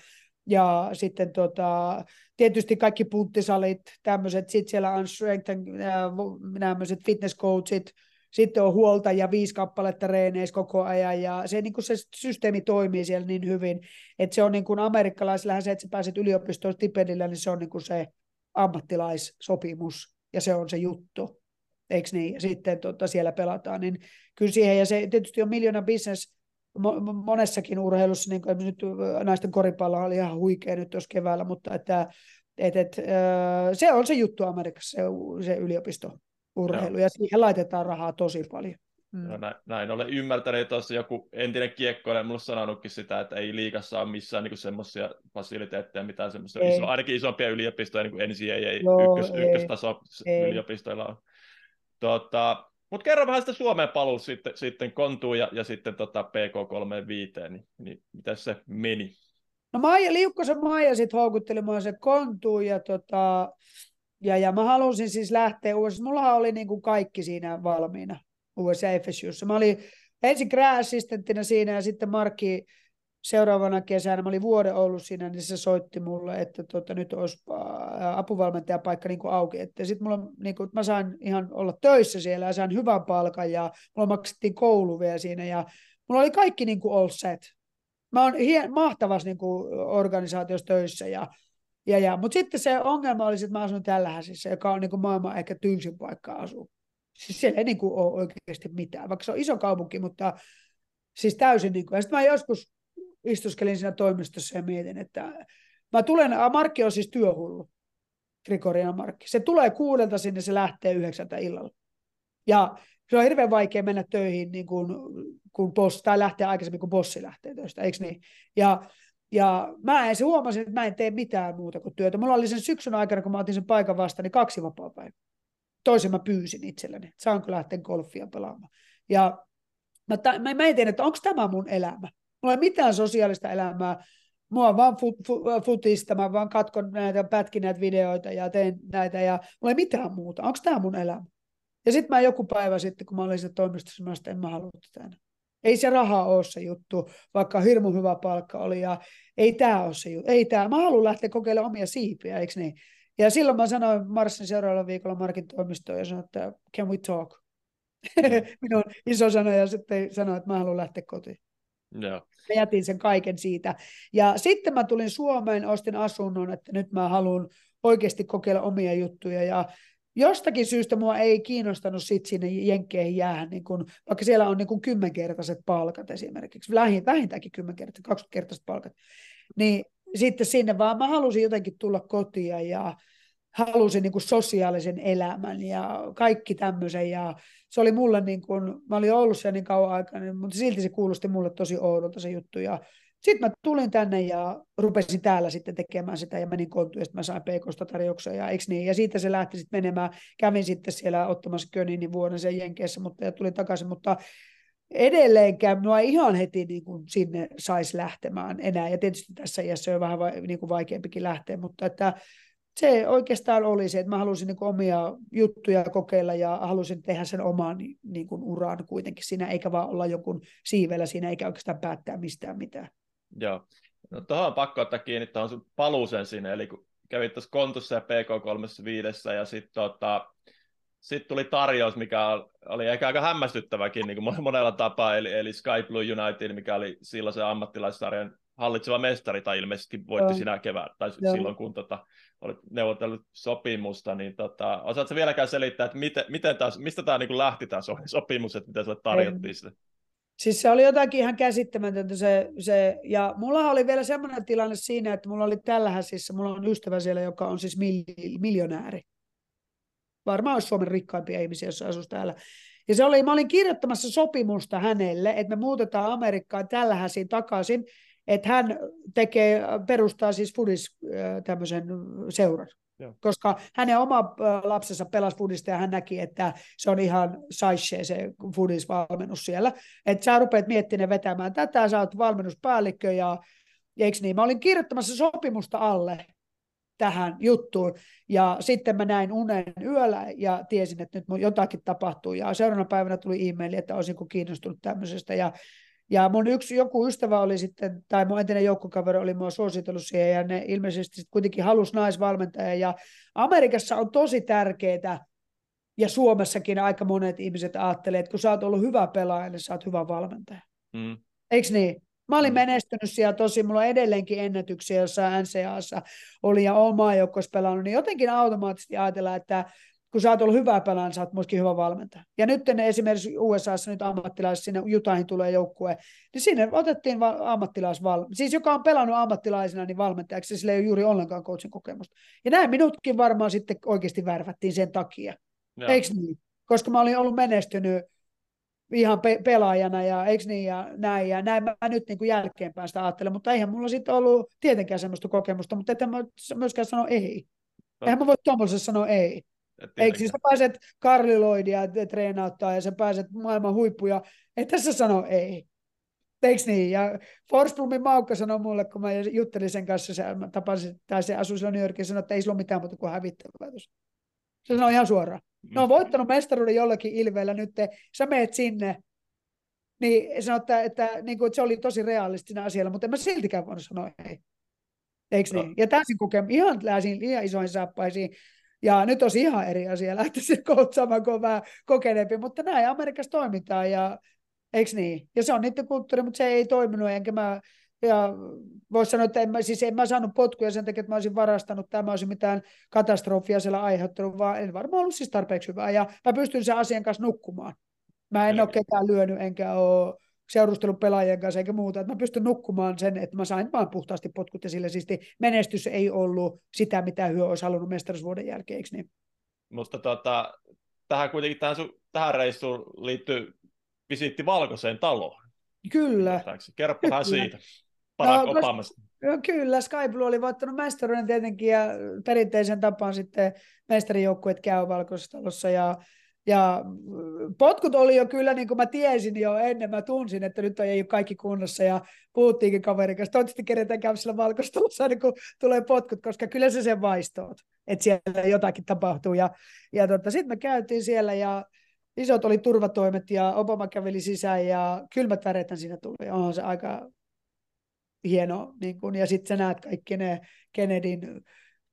ja sitten tota, tietysti kaikki punttisalit, tämmöiset, sitten siellä on strength and, äh, fitness coachit, sitten on huoltajia viisi kappaletta reeneissä koko ajan, ja se, niin kuin se systeemi toimii siellä niin hyvin, että se on niin kuin amerikkalaisilla se, että sä pääset yliopistoon stipendillä, niin se on niin kuin se ammattilaissopimus, ja se on se juttu, eikö niin? Ja sitten tota, siellä pelataan, niin kyllä siihen, ja se tietysti on miljoona business, monessakin urheilussa, niin kuin nyt naisten koripallo oli ihan huikea nyt tuossa keväällä, mutta että, et, et, se on se juttu Amerikassa, se, se yliopisto urheilu, ja siihen laitetaan rahaa tosi paljon. Mm. No, näin, näin olen ymmärtänyt, että tuossa joku entinen kiekkoilija mulle sanonutkin sitä, että ei liikassa ole missään niin semmoisia fasiliteetteja, mitään semmoista, iso, ainakin isompia yliopistoja, niin kuin NCAA ykkös, ei. ykköstaso ei. yliopistoilla on. Tota, mutta kerro vähän sitä Suomeen paluu sitten, sitten kontuun ja, ja sitten tota PK35, niin, niin miten se meni? No Maija, Liukkosen Maija sitten houkutteli mua se kontuun ja, tota, ja, ja mä halusin siis lähteä uudestaan. Mullahan oli niin kuin kaikki siinä valmiina USA FSUssa. Mä olin ensin grad siinä ja sitten Markki seuraavana kesänä, mä olin vuoden ollut siinä, niin se soitti mulle, että tota, nyt olisi apuvalmentajapaikka niin auki. Sitten mulla, niin kuin, mä sain ihan olla töissä siellä ja sain hyvän palkan ja mulla maksettiin koulu vielä siinä ja mulla oli kaikki niin kuin all set. Mä oon hien, mahtavassa niin kuin, organisaatiossa töissä ja ja, ja. Mutta sitten se ongelma oli, että mä asun tällä häsissä, joka on niin kuin maailman ehkä tylsin paikka asua. Siis siellä ei niin kuin ole oikeasti mitään, vaikka se on iso kaupunki, mutta siis täysin. Niin kuin. Ja sitten mä joskus istuskelin siinä toimistossa ja mietin, että mä tulen, Markki on siis työhullu, Grigorian Markki. Se tulee kuudelta sinne, se lähtee yhdeksältä illalla. Ja se on hirveän vaikea mennä töihin, niin kuin, kun boss, tai lähtee aikaisemmin, kun bossi lähtee töistä, eikö niin? Ja, ja mä en se huomasin, että mä en tee mitään muuta kuin työtä. Mulla oli sen syksyn aikana, kun mä otin sen paikan vastaan, niin kaksi vapaa-päivää. Toisen mä pyysin itselleni, että saanko lähteä golfia pelaamaan. Ja mä, mä, mä en tiedä, että onko tämä mun elämä. Mulla ei mitään sosiaalista elämää. Mua on vaan fu, fu, futista, mä vaan katkon näitä, pätkin näitä videoita ja teen näitä ja mulla ei mitään muuta. Onko tämä mun elämä? Ja sitten mä joku päivä sitten, kun mä olin siellä toimistossa, mä en mä halua tätä Ei se raha ole se juttu, vaikka hirmu hyvä palkka oli ja ei tämä ole se juttu. Ei tämä. Mä haluan lähteä kokeilemaan omia siipiä, eikö niin? Ja silloin mä sanoin Marssin seuraavalla viikolla Markin toimistoon ja sanoin, että can we talk? Minun iso sana ja sitten sanoin, että mä haluan lähteä kotiin. Joo. Mä jätin sen kaiken siitä. Ja sitten mä tulin Suomeen, ostin asunnon, että nyt mä haluan oikeasti kokeilla omia juttuja. Ja jostakin syystä mua ei kiinnostanut sit sinne jenkkeihin jäädä, niin kun, vaikka siellä on niin kun kymmenkertaiset palkat esimerkiksi, vähintäänkin kymmenkertaiset, kaksikymmenkertaiset palkat, niin sitten sinne vaan mä halusin jotenkin tulla kotiin ja halusin niin kuin sosiaalisen elämän ja kaikki tämmöisen. Ja se oli mulle, niin kuin, mä olin ollut siellä niin kauan aikaa, niin, mutta silti se kuulosti mulle tosi oudolta se juttu. Ja sitten mä tulin tänne ja rupesin täällä sitten tekemään sitä ja menin kontuun ja mä sain pk tarjouksia ja eikö niin? Ja siitä se lähti sitten menemään. Kävin sitten siellä ottamassa Köninin vuoden sen Jenkeissä mutta, ja tulin takaisin, mutta edelleenkään minua ihan heti niin kuin sinne saisi lähtemään enää. Ja tietysti tässä iässä on vähän va, niin kuin vaikeampikin lähteä, mutta että se oikeastaan oli se, että mä halusin niin omia juttuja kokeilla ja halusin tehdä sen oman niin kuin uran kuitenkin siinä, eikä vaan olla jonkun siivellä siinä, eikä oikeastaan päättää mistään mitään. Joo. No tuohon on pakko ottaa kiinni tuohon sun paluusen sinne, eli kun kävit tuossa Kontussa ja PK35 ja sitten tota, sit tuli tarjous, mikä oli ehkä aika hämmästyttäväkin niin kuin monella tapaa, eli, eli Sky Blue United, mikä oli silloin se ammattilaissarjan hallitseva mestari, tai ilmeisesti voitti sinä kevään, tai Joo. silloin kun tota, olit neuvotellut sopimusta, niin tota, osaatko vieläkään selittää, että miten, miten taas, mistä tämä niin lähti tämä sopimus, että mitä sulle tarjottiin sitä? Siis se oli jotakin ihan käsittämätöntä se, se, ja mulla oli vielä semmoinen tilanne siinä, että mulla oli tällä häsissä, mulla on ystävä siellä, joka on siis mil, miljonääri. Varmaan olisi Suomen rikkaimpia ihmisiä, jos asuisi täällä. Ja se oli, mä olin kirjoittamassa sopimusta hänelle, että me muutetaan Amerikkaan tällä takaisin, että hän tekee, perustaa siis Fudis tämmöisen seuran. Joo. Koska hänen oma lapsensa pelasi Fudista ja hän näki, että se on ihan saishe se Fudis-valmennus siellä. Että sä rupeat miettimään vetämään tätä, sä oot valmennuspäällikkö ja eikö niin? Mä olin kirjoittamassa sopimusta alle tähän juttuun. Ja sitten mä näin unen yöllä ja tiesin, että nyt jotakin tapahtuu. Ja seuraavana päivänä tuli e-maili, että olisinko kiinnostunut tämmöisestä. Ja ja mun yksi joku ystävä oli sitten, tai mun entinen joukkokaveri oli mua suositellut siihen, ja ne ilmeisesti sitten kuitenkin halusi naisvalmentaja. Ja Amerikassa on tosi tärkeää, ja Suomessakin aika monet ihmiset ajattelee, että kun sä oot ollut hyvä pelaaja, niin sä oot hyvä valmentaja. Mm. Eikö niin? Mä olin mm. menestynyt siellä tosi, mulla on edelleenkin ennätyksiä, jossa NCAssa oli ja omaa joukkoissa pelannut, niin jotenkin automaattisesti ajatellaan, että kun sä oot ollut hyvä pelaaja, niin sä oot myöskin hyvä valmentaja. Ja nyt ne esimerkiksi USAssa nyt ammattilaiset, sinne Utahin tulee joukkue, niin sinne otettiin va- ammattilaisval... siis joka on pelannut ammattilaisena niin valmentajaksi, sillä ei ole juuri ollenkaan coachin kokemusta. Ja näin minutkin varmaan sitten oikeasti värvättiin sen takia. Eikö niin? Koska mä olin ollut menestynyt ihan pe- pelaajana ja eikö niin ja näin ja näin mä nyt niin kuin jälkeenpäin sitä ajattelen, mutta eihän mulla sitten ollut tietenkään semmoista kokemusta, mutta että mä myöskään sano ei. Eihän mä voi tuommoisessa sanoa ei. Eikö siis sä pääset Karliloidia treenauttaa ja sä pääset maailman huippuja, et tässä sano ei. Eikö niin? Ja Forsblumin Maukka sanoi mulle, kun mä juttelin sen kanssa, se, mä tapasin, tai se asui New Yorkissa, sanoi, että ei sillä ole mitään muuta kuin hävittävää. Se sanoi ihan suoraan. Ne on voittanut mestaruuden jollakin ilveellä nyt, sä meet sinne, niin sanoi, että, että, niin kuin, että se oli tosi realistinen asia, mutta en mä siltikään voinut sanoa ei. Eikö no. niin? Ja täysin kokemus, ihan läsin, ihan isoihin saappaisiin. Ja nyt on ihan eri asia lähteä se koutsaamaan, kun on vähän kokeneempi, mutta näin Amerikassa toimitaan ja eikö niin? Ja se on niiden kulttuuri, mutta se ei toiminut, enkä mä ja voisi sanoa, että en mä, siis en mä saanut potkuja sen takia, että mä olisin varastanut tai mä olisin mitään katastrofia siellä aiheuttanut, vaan en varmaan ollut siis tarpeeksi hyvää. Ja mä pystyn sen asian kanssa nukkumaan. Mä en ole ketään lyönyt, enkä ole seurustellut pelaajien kanssa eikä muuta. Että mä pystyn nukkumaan sen, että mä sain vaan puhtaasti potkut ja sillä siis menestys ei ollut sitä, mitä hyö olisi halunnut mestaruusvuoden jälkeen, eikö niin? Mutta tota, tähän kuitenkin tähän, sun, tähän reissuun liittyy visiitti Valkoiseen taloon. Kyllä. Kerropahan siitä. Barack no, Obamasta. No, kyllä, Sky Blue oli voittanut mestaruuden tietenkin ja perinteisen tapaan sitten mestarijoukkueet käy Valkoisessa talossa ja ja potkut oli jo kyllä, niin kuin mä tiesin jo ennen, mä tunsin, että nyt ei ole kaikki kunnossa ja puhuttiinkin kaverin kanssa. Toivottavasti kerätään käydä sillä valkoistelussa aina kun tulee potkut, koska kyllä se sen vaistoot, että siellä jotakin tapahtuu. Ja, ja tota, sitten me käytiin siellä ja isot oli turvatoimet ja Obama käveli sisään ja kylmät värethän siinä tuli. Onhan se aika hieno. Niin kun, ja sitten sä näet kaikki ne Kennedyn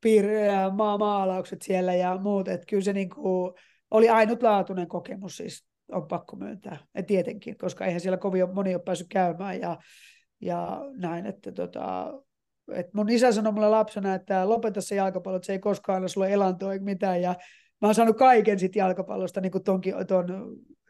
piir- maa- maalaukset siellä ja muut. Että kyllä se niin kuin, oli ainutlaatuinen kokemus siis, on pakko myöntää. Et tietenkin, koska eihän siellä kovin moni ole päässyt käymään ja, ja näin, että tota, et mun isä sanoi mulle lapsena, että lopeta se jalkapallo, että se ei koskaan ole sulle elantoa eikä mitään. Ja mä oon saanut kaiken sit jalkapallosta, niin kuin tonkin, ton,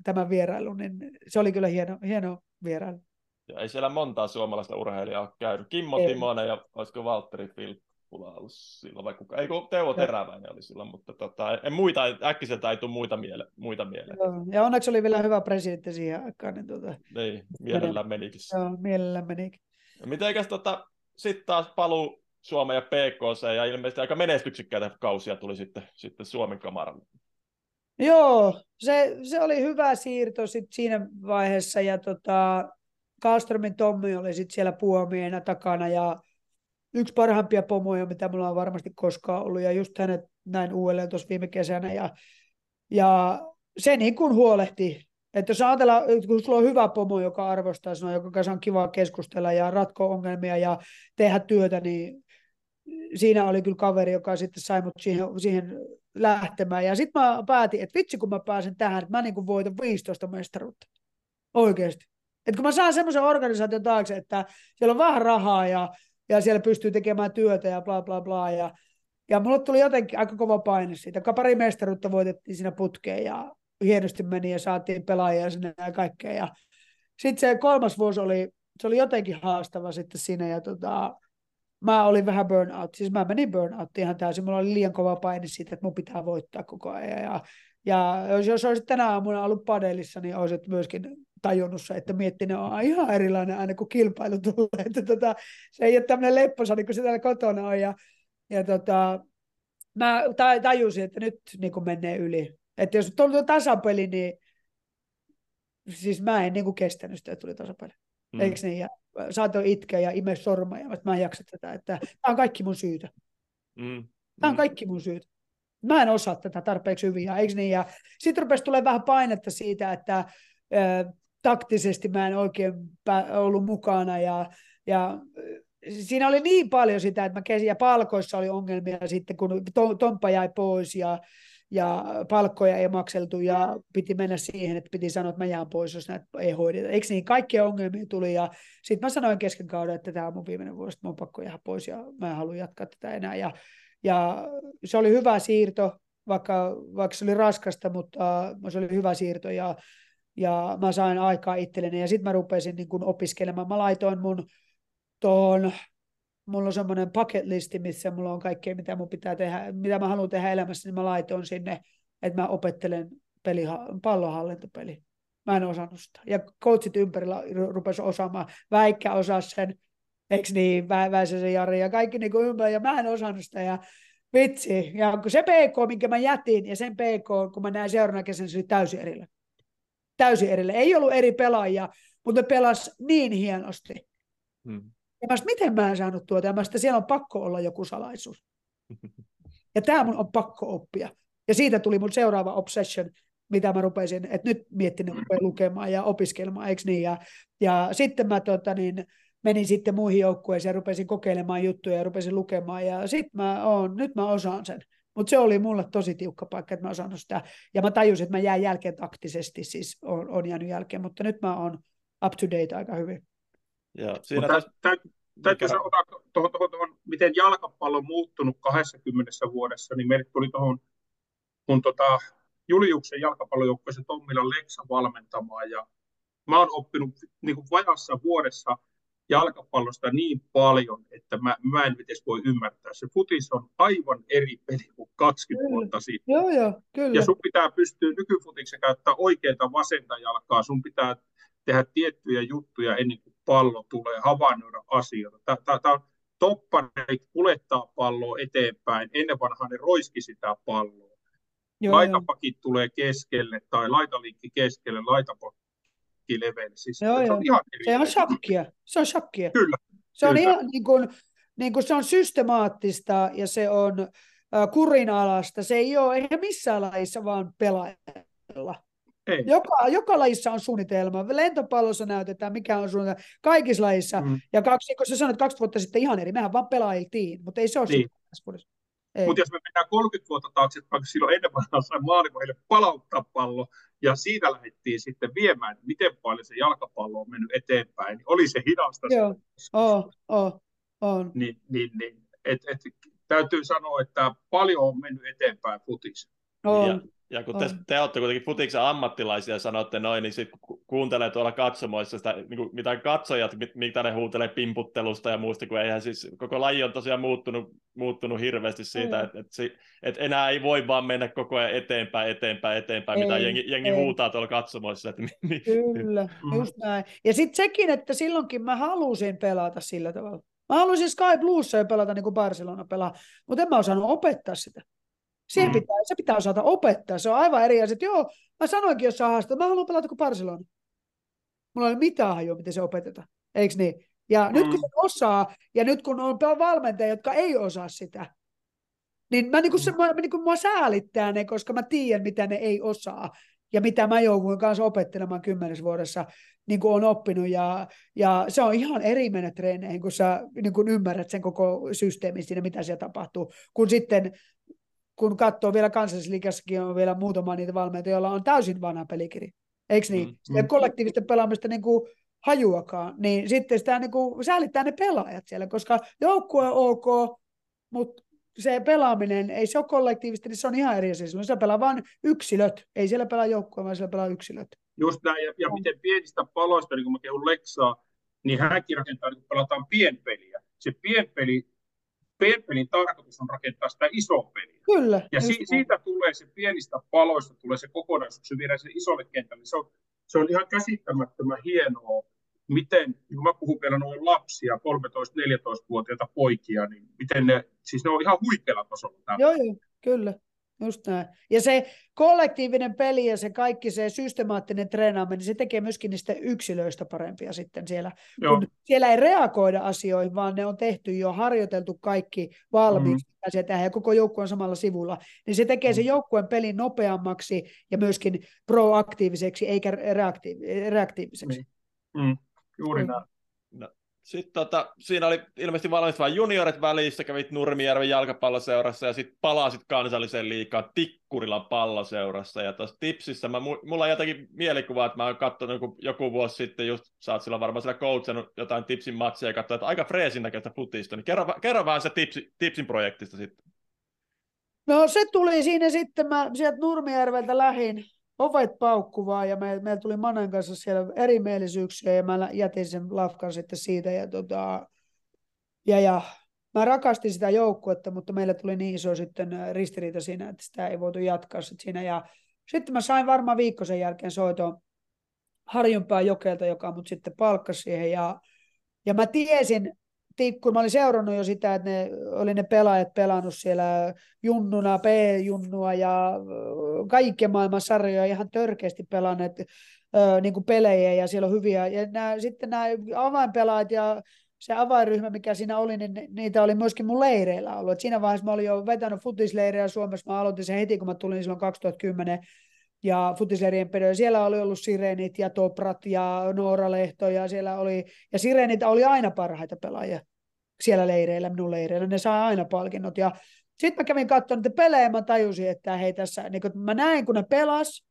tämän vierailun, niin se oli kyllä hieno, hieno vierailu. Ja ei siellä montaa suomalaista urheilijaa ole käynyt. Kimmo ei. Timonen ja olisiko Valtteri Filppula ollut silloin, vai kuka? Ei kun Teuvo Teräväinen oli silloin, mutta tota, en muita, äkkiseltä ei tule muita, miele, muita mieleen. Joo, ja onneksi oli vielä hyvä presidentti siihen aikaan. Niin, tota, niin mielellään menikin. Joo, mielellään menikin. mitenkäs tota, sitten taas paluu Suomen ja PKC, ja ilmeisesti aika menestyksekkäitä kausia tuli sitten, sitten Suomen kamaralle. Joo, se, se oli hyvä siirto sit siinä vaiheessa, ja tota, Kallströmin Tommi oli sitten siellä puomiena takana, ja yksi parhaimpia pomoja, mitä mulla on varmasti koskaan ollut, ja just hänet näin uudelleen tuossa viime kesänä, ja, ja se niin kuin huolehti, että jos ajatellaan, kun sulla on hyvä pomo, joka arvostaa sinua, joka kanssa on kiva keskustella ja ratkoa ongelmia ja tehdä työtä, niin siinä oli kyllä kaveri, joka sitten sai mut siihen, siihen lähtemään. Ja sitten mä päätin, että vitsi kun mä pääsen tähän, että mä niin kuin voitan 15 mestaruutta. Oikeasti. Et kun mä saan semmoisen organisaation taakse, että siellä on vähän rahaa ja, ja siellä pystyy tekemään työtä ja bla bla bla. Ja, ja mulle tuli jotenkin aika kova paine siitä. Pari mestaruutta voitettiin siinä putkeen ja hienosti meni ja saatiin pelaajia sinne ja kaikkea. Ja sitten se kolmas vuosi oli, se oli jotenkin haastava sitten siinä. Ja tota, mä olin vähän burnout, siis mä menin burnout ihan täysin, mulla oli liian kova paine siitä, että mun pitää voittaa koko ajan. Ja, ja jos, jos olisit tänä aamuna ollut padelissa, niin olisit myöskin tajunnut se, että miettinen on ihan erilainen aina kun kilpailu tulee. Että tota, se ei ole tämmöinen lepposa, niin kuin se täällä kotona on. Ja, ja tota, mä tajusin, että nyt niin kuin menee yli. Että jos tuli tasapeli, niin siis mä en niin kuin kestänyt sitä, että tuli tasapeli. Mm. Eikö niin? Ja saatoin itkeä ja ime sormeja, että mä en jaksa tätä. Että tämä on kaikki mun syytä. Mm. Tämä on mm. kaikki mun syytä. Mä en osaa tätä tarpeeksi hyvin, ja eikö niin? Ja sitten rupesi tulee vähän painetta siitä, että äh, taktisesti mä en oikein ollut mukana, ja, ja siinä oli niin paljon sitä, että mä kesin, ja palkoissa oli ongelmia sitten, kun Tomppa jäi pois, ja ja palkkoja ei makseltu ja piti mennä siihen, että piti sanoa, että mä jään pois, jos näitä ei hoideta. Eikö niin? Kaikkia ongelmia tuli ja sitten mä sanoin kesken kauden, että tämä on mun viimeinen vuosi, että on pakko jäädä pois ja mä en halua jatkaa tätä enää. Ja, ja se oli hyvä siirto, vaikka, vaikka se oli raskasta, mutta se oli hyvä siirto ja, ja mä sain aikaa itselleni ja sitten mä rupesin niin kun opiskelemaan. Mä laitoin mun tuohon mulla on semmoinen bucket listi, missä mulla on kaikkea, mitä mun pitää tehdä, mitä mä haluan tehdä elämässä, niin mä laitoin sinne, että mä opettelen peliha- pallonhallintopeli. Mä en osannut sitä. Ja coachit ympärillä rupesi osaamaan. Väikkä osasi sen, eikö niin, Vä, Väisäsen Jari ja kaikki niin kuin ympärillä, ja mä en osannut sitä. Ja vitsi, ja kun se PK, minkä mä jätin, ja sen PK, kun mä näin seuraavana kesänä, se oli täysin erillä. Täysin erillä. Ei ollut eri pelaajia, mutta ne pelas niin hienosti. Hmm. Ja mä miten mä en saanut tuota, ja mä sitä, siellä on pakko olla joku salaisuus. Ja tämä mun on pakko oppia. Ja siitä tuli mun seuraava obsession, mitä mä rupesin, että nyt miettinyt lukemaan ja opiskelemaan, eikö niin? Ja, ja sitten mä tota, niin, menin sitten muihin joukkueisiin ja rupesin kokeilemaan juttuja ja rupesin lukemaan. Ja sitten mä oon, nyt mä osaan sen. Mutta se oli mulle tosi tiukka paikka, että mä osannut sitä. Ja mä tajusin, että mä jään jälkeen taktisesti, siis on, on jäänyt jälkeen, mutta nyt mä oon up to date aika hyvin. Joo, siinä Mutta täytyy, täytyy ottaa tuohon, tuohon, tuohon, miten jalkapallo on muuttunut 20 vuodessa, niin meille tuli tuohon mun tota, Juliuksen jalkapallojoukkueeseen Tommila Leksa valmentamaan ja mä oon oppinut niin kuin vajassa vuodessa jalkapallosta niin paljon, että mä, mä en edes voi ymmärtää. Se futis on aivan eri peli kuin 20 kyllä. vuotta sitten. Joo, joo, kyllä. Ja sun pitää pystyä nykyfutiksi käyttää oikeita vasenta jalkaa. Sun pitää tehdä tiettyjä juttuja ennen kuin pallo tulee, havainnoida asioita. Tämä on topparit kulettaa palloa eteenpäin. Ennen vanhaa ne roiski sitä palloa. Joo, laitapakit joo. tulee keskelle tai laitalinkki keskelle, laitapakki leveille. Siis joo, se on ihan eri Se on shakkia. Se on shakkia. Kyllä. Se kyllä. on ihan niin kuin, niin kuin se on systemaattista ja se on äh, kurinalasta. Se ei ole, eihän missään lajissa vaan pelaajalla. Ei. Joka, joka lajissa on suunnitelma. Lentopallossa näytetään, mikä on suunnitelma. Kaikissa lajissa. Mm. Ja kaksi, kun sä sanoit kaksi vuotta sitten ihan eri, mehän vaan pelailtiin, mutta ei se ole niin. Mutta jos me mennään 30 vuotta taakse, vaikka silloin ennen vanhaa sai maalivahille palauttaa pallo, ja siitä lähdettiin sitten viemään, miten paljon se jalkapallo on mennyt eteenpäin, niin oli se hidasta. Joo, oh, oh, on. Niin, niin, niin et, et, täytyy sanoa, että paljon on mennyt eteenpäin futis. On. Ja, ja kun te, te olette kuitenkin futiksen ammattilaisia ja sanotte noin, niin sitten kuuntelee tuolla katsomoissa sitä, niin kuin, mitä katsojat, mit, mitä ne huutelee pimputtelusta ja muusta, kun eihän siis koko laji on tosiaan muuttunut, muuttunut hirveästi siitä, mm. että et, et enää ei voi vaan mennä koko ajan eteenpäin, eteenpäin, eteenpäin, ei, mitä jengi, jengi ei. huutaa tuolla katsomoissa. Että, Kyllä, mm. just näin. Ja sitten sekin, että silloinkin mä halusin pelata sillä tavalla. Mä halusin Sky Bluessa pelata niin kuin Barcelona pelaa, mutta en mä osannut opettaa sitä. Siihen mm. pitää, se pitää osata opettaa. Se on aivan eri asia. Joo, mä sanoinkin jossain haastattelussa, mä haluan pelata kuin Barcelona. Mulla ei ole mitään hajua, miten se opetetaan. Eikö niin? Ja mm. nyt kun se osaa, ja nyt kun on valmentajia, jotka ei osaa sitä, niin, mä, niin kuin se, mä, niin kuin mua säälittää ne, koska mä tiedän, mitä ne ei osaa ja mitä mä jouduin kanssa opettelemaan kymmenes vuodessa, niin kuin on oppinut. Ja, ja se on ihan eri mennä treeneihin, kun sä niin kuin ymmärrät sen koko systeemin siinä, mitä siellä tapahtuu, kun sitten kun katsoo vielä kansallisliikassakin on vielä muutama niitä valmentajia, joilla on täysin vanha pelikiri. Eikö niin? Mm, mm. kollektiivista pelaamista niin kuin hajuakaan, niin sitten sitä niin kuin säälittää ne pelaajat siellä, koska joukkue on ok, mutta se pelaaminen, ei se ole kollektiivista, niin se on ihan eri asia. Silloin se pelaa vain yksilöt, ei siellä pelaa joukkue, vaan siellä pelaa yksilöt. Just näin, ja, ja miten pienistä paloista, niin kuin mä kehun Leksaa, niin hänkin rakentaa, niin kun pelataan pienpeliä. Se pienpeli pelin tarkoitus on rakentaa sitä isoa peliä. Kyllä. Ja si- siitä tulee se pienistä paloista, tulee se kokonaisuus, se viedään sen isolle kentälle. Se on, se on ihan käsittämättömän hienoa, miten, kun mä puhun vielä noin lapsia, 13-14-vuotiaita poikia, niin miten ne, siis ne on ihan huikealla tasolla. Joo, joo, kyllä. Just näin. Ja se kollektiivinen peli ja se kaikki se systemaattinen treenaaminen, niin se tekee myöskin niistä yksilöistä parempia sitten siellä. Joo. Kun siellä ei reagoida asioihin, vaan ne on tehty jo, harjoiteltu kaikki valmiiksi, mm. mitä tehdään, ja koko joukkue on samalla sivulla, niin se tekee mm. sen joukkueen pelin nopeammaksi ja myöskin proaktiiviseksi, eikä reaktiiv- reaktiiviseksi. Mm. Mm. Juuri näin. Sitten tota, siinä oli ilmeisesti valmistava juniorit välissä, kävit Nurmijärven jalkapalloseurassa ja sitten palasit kansalliseen liikaan Tikkurilan palloseurassa. Ja tuossa tipsissä mä, mulla on jotenkin mielikuva, että mä oon katsonut joku, joku vuosi sitten, just sä oot silloin varmaan siellä coachannut jotain tipsin matsia ja katsoin, että aika freesin näköistä futista. Niin kerro, kerro vähän se tipsi, tipsin projektista sitten. No se tuli siinä sitten, mä sieltä Nurmijärveltä lähin ovet paukkuvaa ja meillä me tuli Manen kanssa siellä erimielisyyksiä ja mä jätin sen lafkan sitten siitä ja, tota, ja, ja mä rakastin sitä joukkuetta, mutta meillä tuli niin iso sitten ristiriita siinä, että sitä ei voitu jatkaa sitten siinä ja sitten mä sain varmaan viikko sen jälkeen soiton Harjunpää Jokelta, joka mut sitten palkkasi siihen. Ja, ja mä tiesin, kun mä olin seurannut jo sitä, että ne oli ne pelaajat pelannut siellä junnuna, P-junnua ja kaikkien maailman sarjoja ihan törkeästi pelanneet niin kuin pelejä ja siellä on hyviä. Ja nämä, sitten nämä avainpelaajat ja se avainryhmä, mikä siinä oli, niin niitä oli myöskin mun leireillä ollut. Et siinä vaiheessa mä olin jo vetänyt futisleirejä Suomessa. Mä aloitin sen heti, kun mä tulin silloin 2010 ja futisleirien pedoja. Siellä oli ollut Sirenit ja Toprat ja Noora Lehto ja siellä oli, ja Sirenit oli aina parhaita pelaajia siellä leireillä, minun leireillä. Ne sai aina palkinnot. Ja sitten mä kävin katsomaan niitä pelejä mä tajusin, että hei tässä, niin kun mä näin kun ne pelas,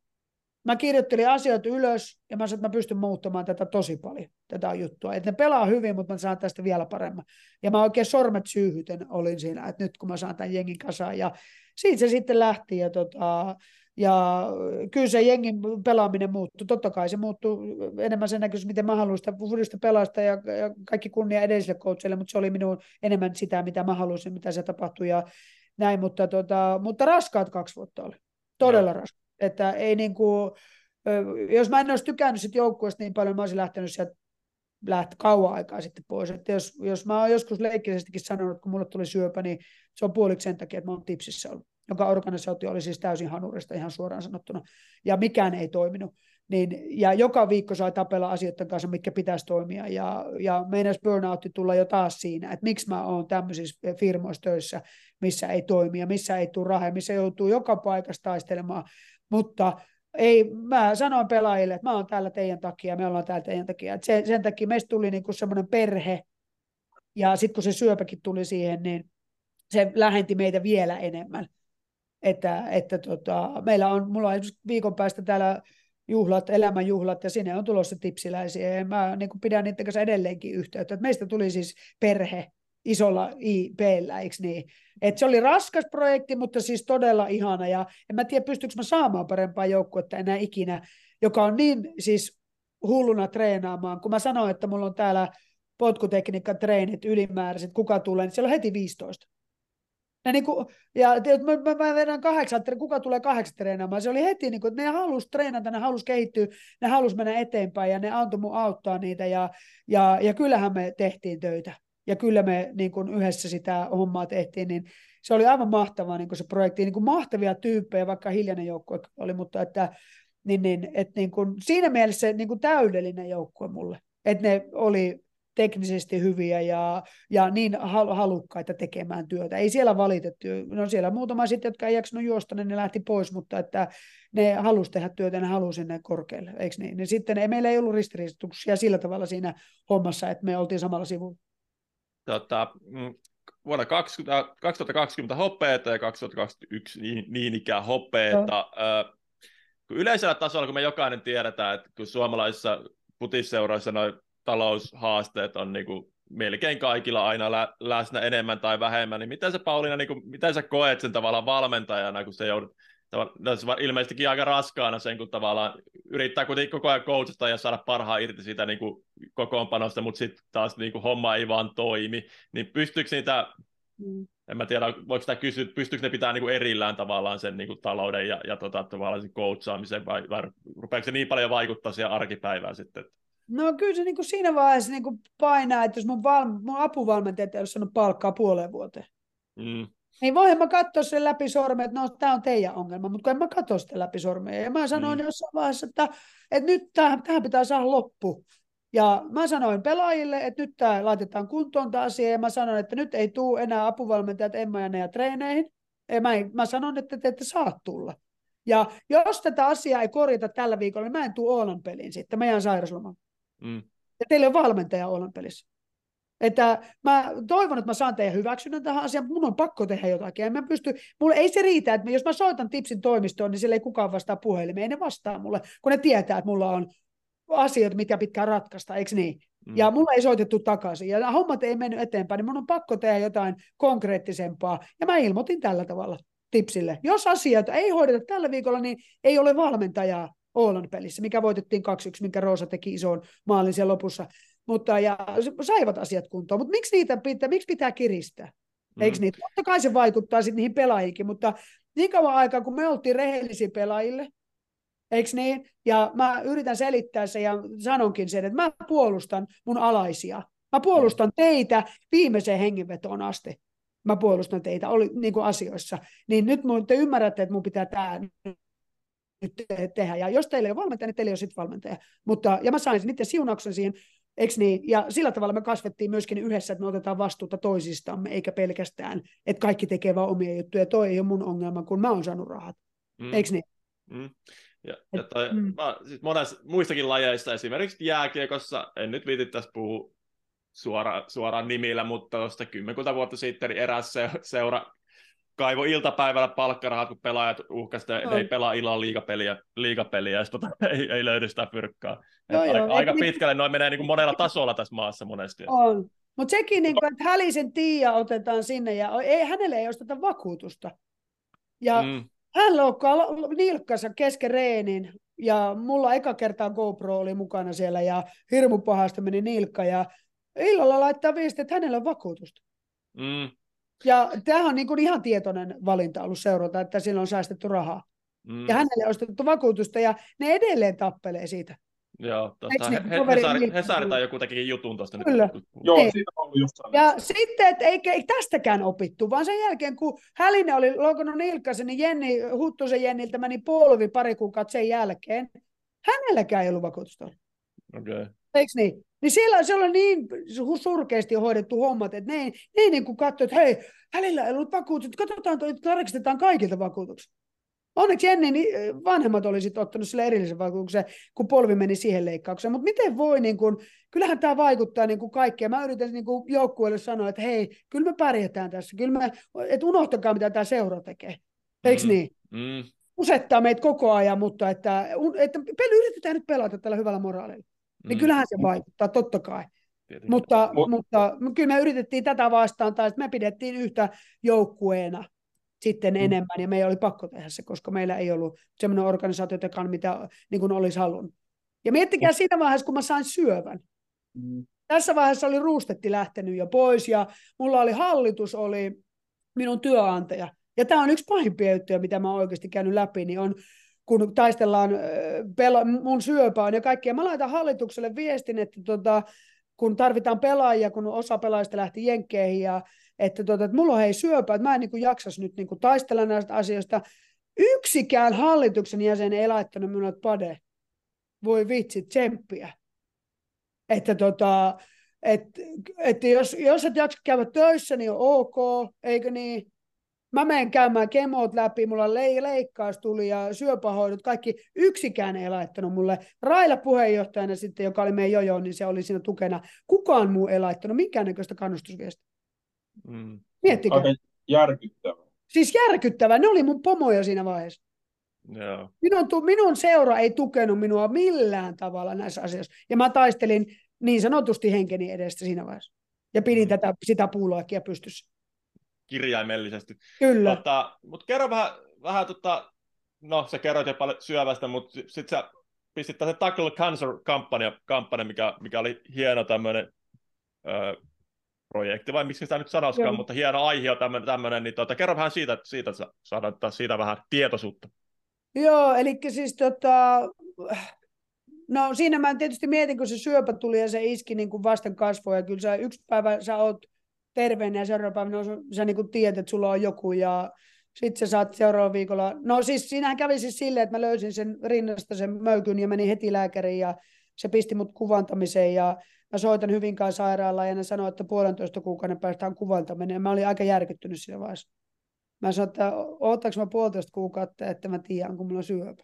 mä kirjoittelin asioita ylös ja mä sanoin, että mä pystyn muuttamaan tätä tosi paljon, tätä juttua. Että ne pelaa hyvin, mutta mä saan tästä vielä paremmin. Ja mä oikein sormet syyhyten olin siinä, että nyt kun mä saan tämän jengin kasaan. Ja siitä se sitten lähti. Ja, tota, ja kyllä se jengin pelaaminen muuttui. Totta kai se muuttui enemmän sen näköisesti, miten mä haluan sitä fudista pelaasta ja, ja kaikki kunnia edelliselle coachille, mutta se oli minun enemmän sitä, mitä mä halusin, mitä se tapahtui ja näin. Mutta, tota, mutta raskaat kaksi vuotta oli. Todella raskaat. Että ei niin kuin, jos mä en olisi tykännyt sit joukkueesta niin paljon, mä olisin lähtenyt sieltä lähti kauan aikaa sitten pois. Että jos, jos mä oon joskus leikkisestikin sanonut, että kun mulle tuli syöpä, niin se on puoliksi sen takia, että mä oon tipsissä ollut, joka organisaatio oli siis täysin hanurista ihan suoraan sanottuna, ja mikään ei toiminut. Niin, ja joka viikko sai tapella asioiden kanssa, mitkä pitäisi toimia, ja, ja meinas burnoutti tulla jo taas siinä, että miksi mä oon tämmöisissä firmoissa töissä, missä ei toimi, ja missä ei tule rahaa, missä joutuu joka paikassa taistelemaan mutta ei, mä sanoin pelaajille, että mä oon täällä teidän takia, me ollaan täällä teidän takia. Et sen, sen takia meistä tuli niinku semmoinen perhe, ja sitten kun se syöpäkin tuli siihen, niin se lähentyi meitä vielä enemmän. Että, että tota, meillä on, mulla on viikon päästä täällä juhlat, elämänjuhlat, ja sinne on tulossa tipsiläisiä, ja mä niin pidän niiden kanssa edelleenkin yhteyttä. Et meistä tuli siis perhe, isolla IP-llä, eikö niin? Et se oli raskas projekti, mutta siis todella ihana, ja en mä tiedä, pystyykö mä saamaan parempaa joukkuetta enää ikinä, joka on niin siis hulluna treenaamaan. Kun mä sanoin, että mulla on täällä potkutekniikka treenit ylimääräiset, kuka tulee, niin siellä on heti 15. Niin kuin, ja mä, mä, mä vedän kahdeksan, kuka tulee kahdeksan treenaamaan. Se oli heti, niin kuin, että ne halusi treenata, ne halusi kehittyä, ne halusi mennä eteenpäin ja ne antoi mun auttaa niitä. Ja, ja, ja kyllähän me tehtiin töitä ja kyllä me niin kuin yhdessä sitä hommaa tehtiin, niin se oli aivan mahtavaa niin se projekti, niin kuin mahtavia tyyppejä, vaikka hiljainen joukkue oli, mutta että, niin, niin, että niin kuin, siinä mielessä niin kuin täydellinen joukkue mulle, että ne oli teknisesti hyviä ja, ja niin halukkaita tekemään työtä. Ei siellä valitettu. No siellä muutama sitten, jotka ei jaksanut juosta, niin ne lähti pois, mutta että ne halusi tehdä työtä, ne halusi sinne korkealle, eikö niin? niin sitten ei, meillä ei ollut ristiriistuksia sillä tavalla siinä hommassa, että me oltiin samalla sivulla tota, mm, vuonna 20, 2020 hopeeta ja 2021 niin, niin ikään hopeeta. No. kun yleisellä tasolla, kun me jokainen tiedetään, että kun suomalaisissa putisseuroissa noin taloushaasteet on niin kuin melkein kaikilla aina lä- läsnä enemmän tai vähemmän, niin miten sä Pauliina, niin kuin, miten sä koet sen tavallaan valmentajana, kun se joudut on ilmeisestikin aika raskaana sen, kun tavallaan yrittää kuitenkin koko ajan coachata ja saada parhaa irti siitä niin kuin kokoonpanosta, mutta sitten taas niin kuin homma ei vaan toimi, niin pystyykö niitä, mm. en mä tiedä, voiko sitä kysyä, pystyykö ne pitää niin kuin erillään tavallaan sen niin kuin talouden ja, ja tota, tavallaan sen coachaamisen, vai, vai rupeeko se niin paljon vaikuttaa siihen arkipäivään sitten? No kyllä se niin kuin siinä vaiheessa niin kuin painaa, että jos mun, val, mun apuvalmentajat ei ole saanut palkkaa puoleen vuoteen, mm. Niin voin mä katsoa sen läpi sormen, että no tämä on teidän ongelma, mutta kun en mä katso sitä läpi sormen. Ja mä sanoin mm. jossain vaiheessa, että, että nyt tähän, tähän pitää saada loppu. Ja mä sanoin pelaajille, että nyt tämä laitetaan kuntoon tämä asia, ja mä sanoin, että nyt ei tule enää apuvalmentajat Emma ja Nea treeneihin. Ja mä, mä sanon, että te ette saa tulla. Ja jos tätä asiaa ei korjata tällä viikolla, niin mä en tule Oolan peliin sitten, mä jään sairauslomaan. Mm. Ja teillä on valmentaja Oolan pelissä. Että mä toivon, että mä saan teidän hyväksynnän tähän asiaan, mutta mun on pakko tehdä jotakin. En mä pysty, mulle ei se riitä, että jos mä soitan tipsin toimistoon, niin siellä ei kukaan vastaa puhelimeen. Ei ne vastaa mulle, kun ne tietää, että mulla on asioita, mitkä pitää ratkaista, eikö niin? Mm. Ja mulla ei soitettu takaisin. Ja hommat ei mennyt eteenpäin, niin mun on pakko tehdä jotain konkreettisempaa. Ja mä ilmoitin tällä tavalla tipsille. Jos asioita ei hoideta tällä viikolla, niin ei ole valmentajaa Oolan pelissä, mikä voitettiin 2-1, minkä Roosa teki ison maalin siellä lopussa mutta ja saivat asiat kuntoon. Mutta miksi niitä pitää, miksi pitää kiristää? Mm. Eikö niitä? Totta kai se vaikuttaa sitten niihin pelaajikin, mutta niin kauan aikaa, kun me oltiin rehellisiä pelaajille, Eikö niin? Ja mä yritän selittää sen ja sanonkin sen, että mä puolustan mun alaisia. Mä puolustan teitä viimeiseen hengenvetoon asti. Mä puolustan teitä oli, niin kuin asioissa. Niin nyt mun, te ymmärrätte, että mun pitää tämä nyt tehdä. Ja jos teillä ei ole valmentaja, niin teillä ei ole sitten valmentaja. Mutta, ja mä sain niiden siunauksen siihen, eikö niin? Ja sillä tavalla me kasvettiin myöskin yhdessä, että me otetaan vastuuta toisistamme, eikä pelkästään, että kaikki tekee vaan omia juttuja. Toi ei ole mun ongelma, kun mä oon saanut rahat. Mm. Eikö niin? Mm. Ja, ja toi, mm. mä, siis monessa muistakin lajeissa, esimerkiksi jääkiekossa, en nyt viiti tässä puhua suora, suoraan nimillä, mutta tuosta kymmenkunta vuotta sitten niin eräs se, seura kaivo iltapäivällä palkkarahat, kun pelaajat uhkasivat, että no. ei pelaa illalla liigapeliä, liigapeliä ja tota, ei, ei löydy sitä fyrkkaa. No, aika, joo, aika pitkälle noin menee niin kuin monella tasolla tässä maassa monesti. On. Mutta sekin, niin kuin, että Hälisen Tiia otetaan sinne ja ei, hänelle ei osteta vakuutusta. Ja mm. hän loukkaa nilkkansa kesken reenin ja mulla eka kertaa GoPro oli mukana siellä ja hirmu pahasta meni nilkka ja illalla laittaa viestiä, että hänellä on vakuutusta. Mm. Ja tämä on niin kuin ihan tietoinen valinta ollut seurata, että sillä on säästetty rahaa. Mm. Ja hänelle on ostettu vakuutusta ja ne edelleen tappelee siitä. Joo, tuosta he, he, Hesari, Hesari tai joku tekikin jutun tuosta. Kyllä. Nyt. Joo, niin. siitä on ollut just Ja sitten, että ei, ei tästäkään opittu, vaan sen jälkeen, kun Häline oli loukannut nilkkasen, niin Jenni, Huttusen Jenniltä meni polvi pari kuukautta sen jälkeen. Hänelläkään ei ollut vakuutusta. Okei. Okay. Eikö niin? Niin siellä, siellä on niin surkeasti hoidettu hommat, että ne ei, ne ei niin kuin katso, että hei, hänellä ei ollut vakuutus, katsotaan, että tarkistetaan kaikilta vakuutukset. Onneksi ennen niin vanhemmat olisivat ottanut sille erillisen vakuutuksen, kun polvi meni siihen leikkaukseen. Mutta miten voi, niin kun, kyllähän tämä vaikuttaa niin kuin kaikkeen. Mä yritän niin kuin joukkueelle sanoa, että hei, kyllä me pärjätään tässä. Kyllä me, että unohtakaa, mitä tämä seura tekee. Eikö mm. niin? Mm. Usettaa meitä koko ajan, mutta että, että peli yritetään nyt pelata tällä hyvällä moraalilla. Niin mm. kyllähän se vaikuttaa, totta kai. Mutta, Mut. mutta kyllä me yritettiin tätä vastaan, tai me pidettiin yhtä joukkueena sitten mm. enemmän, ja meidän oli pakko tehdä se, koska meillä ei ollut semmoinen organisaatio, mitä niin kuin olisi halunnut. Ja miettikää mm. siinä vaiheessa, kun mä sain syövän. Mm. Tässä vaiheessa oli ruustetti lähtenyt jo pois, ja mulla oli hallitus, oli minun työantaja. Ja tämä on yksi pahimpia juttuja, mitä mä oon oikeasti käynyt läpi, niin on kun taistellaan pela- mun syöpään ja kaikkea. Mä laitan hallitukselle viestin, että tota, kun tarvitaan pelaajia, kun osa pelaajista lähti jenkkeihin ja että, tota, että mulla on hei syöpää, että mä en niin kuin jaksas nyt niin kuin taistella näistä asioista. Yksikään hallituksen jäsen ei laittanut minulle pade. Voi vitsi, tsemppiä. Että tota, et, et jos, jos et jaksa käydä töissä, niin on ok, eikö niin? Mä menen käymään kemot läpi, mulla le- leikkaus tuli ja syöpähoidot, kaikki. Yksikään ei laittanut mulle. Raila puheenjohtajana sitten, joka oli meidän jojo, niin se oli siinä tukena. Kukaan muu ei laittanut minkäännäköistä kannustusviestiä. Mm. Miettikää. Aika järkyttävä. Siis järkyttävä. Ne oli mun pomoja siinä vaiheessa. Yeah. Minun, minun seura ei tukenut minua millään tavalla näissä asioissa. Ja mä taistelin niin sanotusti henkeni edestä siinä vaiheessa. Ja pidin mm. tätä, sitä puuloakia pystyssä kirjaimellisesti. Kyllä. Tota, mutta kerro vähän, vähän tota, no sä kerroit jo paljon syövästä, mutta sitten sä pistit se Tackle Cancer-kampanja, kampanja, mikä, mikä oli hieno tämmöinen projekti, vai miksi sitä nyt sanoisikaan, Joo. mutta hieno aihe on tämmöinen, niin tota, kerro vähän siitä, siitä että saadaan siitä vähän tietoisuutta. Joo, eli siis tota, no siinä mä tietysti mietin, kun se syöpä tuli ja se iski niin kuin vasten kasvoja, kyllä sä yksi päivä sä oot terveenä ja seuraava päivänä sä niin tiedät, että sulla on joku ja sitten sä saat seuraavalla viikolla. No siis siinähän kävi siis silleen, että mä löysin sen rinnasta sen möykyn ja menin heti lääkäriin ja se pisti mut kuvantamiseen ja mä soitan Hyvinkään sairaalaan ja ne sanoi, että puolentoista kuukauden päästä on kuvantaminen ja mä olin aika järkyttynyt siinä vaiheessa. Mä sanoin, että oottako mä puolitoista kuukautta, että mä tiedän, kun mulla on syöpä.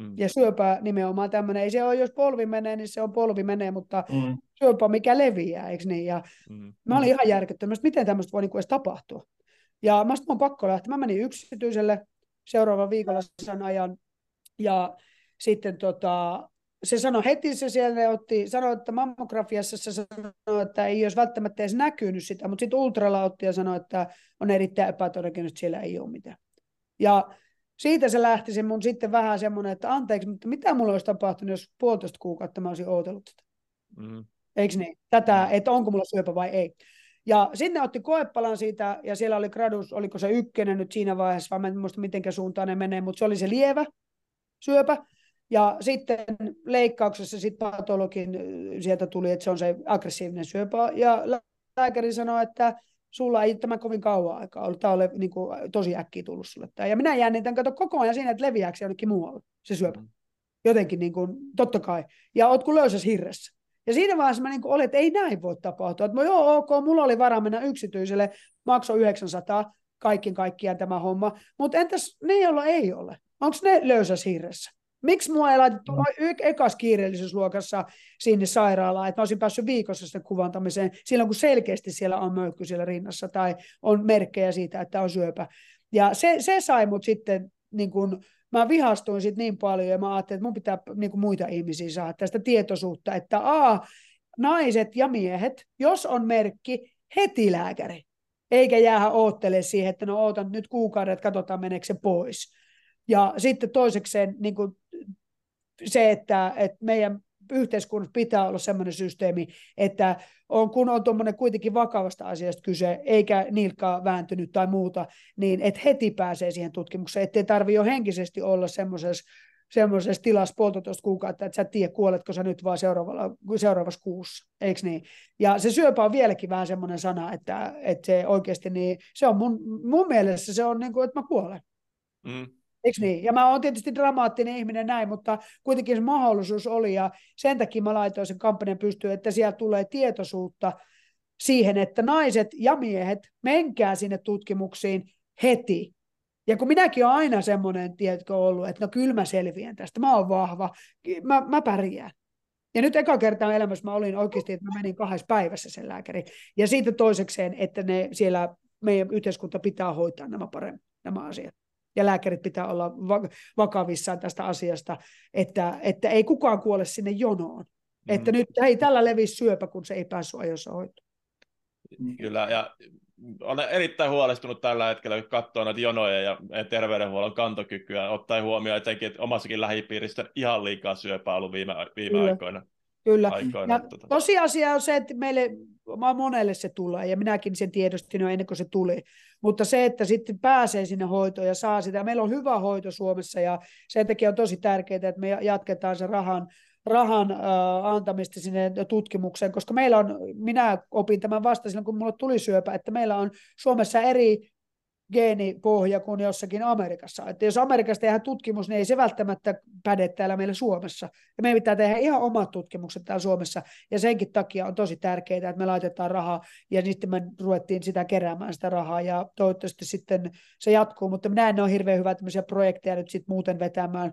Mm. Ja syöpä nimenomaan tämmöinen, ei se ole, jos polvi menee, niin se on polvi menee, mutta mm. syöpä mikä leviää, eikö niin? Ja mm. mä olin ihan järkyttynyt, että miten tämmöistä voi niinku edes tapahtua. Ja mä on pakko lähteä. Mä menin yksityiselle seuraavan viikolla sen ajan. Ja sitten tota, se sanoi heti, se siellä otti, sanoi, että mammografiassa se sanoi, että ei olisi välttämättä edes näkynyt sitä, mutta sitten ultralla otti ja sanoi, että on erittäin epätodennäköistä, että siellä ei ole mitään. Ja siitä se lähti se mun sitten vähän semmoinen, että anteeksi, mutta mitä mulla olisi tapahtunut, jos puolitoista kuukautta mä olisin odotellut tätä. Mm. Eikö niin? Tätä, mm. että onko mulla syöpä vai ei. Ja sitten otti koepalan siitä, ja siellä oli gradus, oliko se ykkönen nyt siinä vaiheessa, vai mä en muista mitenkä suuntaan ne menee, mutta se oli se lievä syöpä. Ja sitten leikkauksessa sit patologin sieltä tuli, että se on se aggressiivinen syöpä. Ja lääkäri sanoi, että sulla ei tämä kovin kauan aikaa ollut. Tämä ole niin kuin, tosi äkkiä tullut sulle. Tämä. Ja minä jännitän kato koko ajan siinä, että leviääkö se jonnekin muualle, se syöpä. Mm. Jotenkin, niin kuin, totta kai. Ja oot kuin löysäs hirressä. Ja siinä vaiheessa mä niin kuin olin, että ei näin voi tapahtua. Että joo, ok, mulla oli varaa mennä yksityiselle, maksoi 900, kaikki kaikkiaan tämä homma. Mutta entäs ne, joilla ei ole? Onko ne löysäs hirressä? Miksi mua ei laitettu mm. ekas kiireellisyysluokassa sinne sairaalaan, että mä olisin päässyt viikossa sitten kuvantamiseen, silloin kun selkeästi siellä on möykky siellä rinnassa tai on merkkejä siitä, että on syöpä. Ja se, se sai mut sitten, niin kun, mä vihastuin sit niin paljon ja mä ajattelin, että mun pitää niin muita ihmisiä saada tästä tietoisuutta, että a, naiset ja miehet, jos on merkki, heti lääkäri. Eikä jäädä oottele siihen, että no ootan nyt kuukauden, että katsotaan meneekö se pois. Ja sitten toisekseen niin kuin se, että, että meidän yhteiskunnassa pitää olla sellainen systeemi, että on, kun on tuommoinen kuitenkin vakavasta asiasta kyse, eikä nilkkaa vääntynyt tai muuta, niin että heti pääsee siihen tutkimukseen, ettei tarvitse jo henkisesti olla semmoisessa semmoisessa tilassa puolitoista kuukautta, että sä et tiedä, kuoletko sä nyt vaan seuraavalla, seuraavassa kuussa, eikö niin? Ja se syöpä on vieläkin vähän semmoinen sana, että, että se oikeasti, niin se on mun, mun mielestä se on niin kuin, että mä kuolen. Mm. Eikö niin? Ja mä oon tietysti dramaattinen ihminen näin, mutta kuitenkin se mahdollisuus oli ja sen takia mä laitoin sen kampanjan pystyyn, että siellä tulee tietoisuutta siihen, että naiset ja miehet, menkää sinne tutkimuksiin heti. Ja kun minäkin olen aina semmoinen, tiedätkö, ollut, että no kyllä mä selviän tästä, mä oon vahva, mä, mä pärjään. Ja nyt eka kertaa elämässä mä olin oikeasti, että mä menin kahdessa päivässä sen lääkäri. Ja siitä toisekseen, että ne siellä meidän yhteiskunta pitää hoitaa nämä paremmin, nämä asiat ja lääkärit pitää olla vakavissaan tästä asiasta, että, että ei kukaan kuole sinne jonoon. Mm. Että nyt ei tällä levisi syöpä, kun se ei päässyt ajoissa hoitoon. Kyllä, ja olen erittäin huolestunut tällä hetkellä, kun katsoo näitä jonoja ja terveydenhuollon kantokykyä, ottaen huomioon etenkin, että omassakin lähipiirissä ihan liikaa syöpää ollut viime, viime Kyllä. aikoina. Kyllä. Aikoina, ja tota... Tosiasia on se, että meille monelle se tulee, ja minäkin sen tiedostin jo ennen kuin se tuli. Mutta se, että sitten pääsee sinne hoitoon ja saa sitä. Meillä on hyvä hoito Suomessa, ja sen takia on tosi tärkeää, että me jatketaan se rahan, rahan äh, antamista sinne tutkimukseen, koska meillä on, minä opin tämän vasta silloin, kun mulle tuli syöpä, että meillä on Suomessa eri geenipohja kuin jossakin Amerikassa. Että jos Amerikassa tehdään tutkimus, niin ei se välttämättä päde täällä meillä Suomessa. Ja meidän pitää tehdä ihan omat tutkimukset täällä Suomessa, ja senkin takia on tosi tärkeää, että me laitetaan rahaa, ja sitten me ruvettiin sitä keräämään sitä rahaa, ja toivottavasti sitten se jatkuu, mutta minä en ole hirveän hyvä tämmöisiä projekteja nyt sitten muuten vetämään,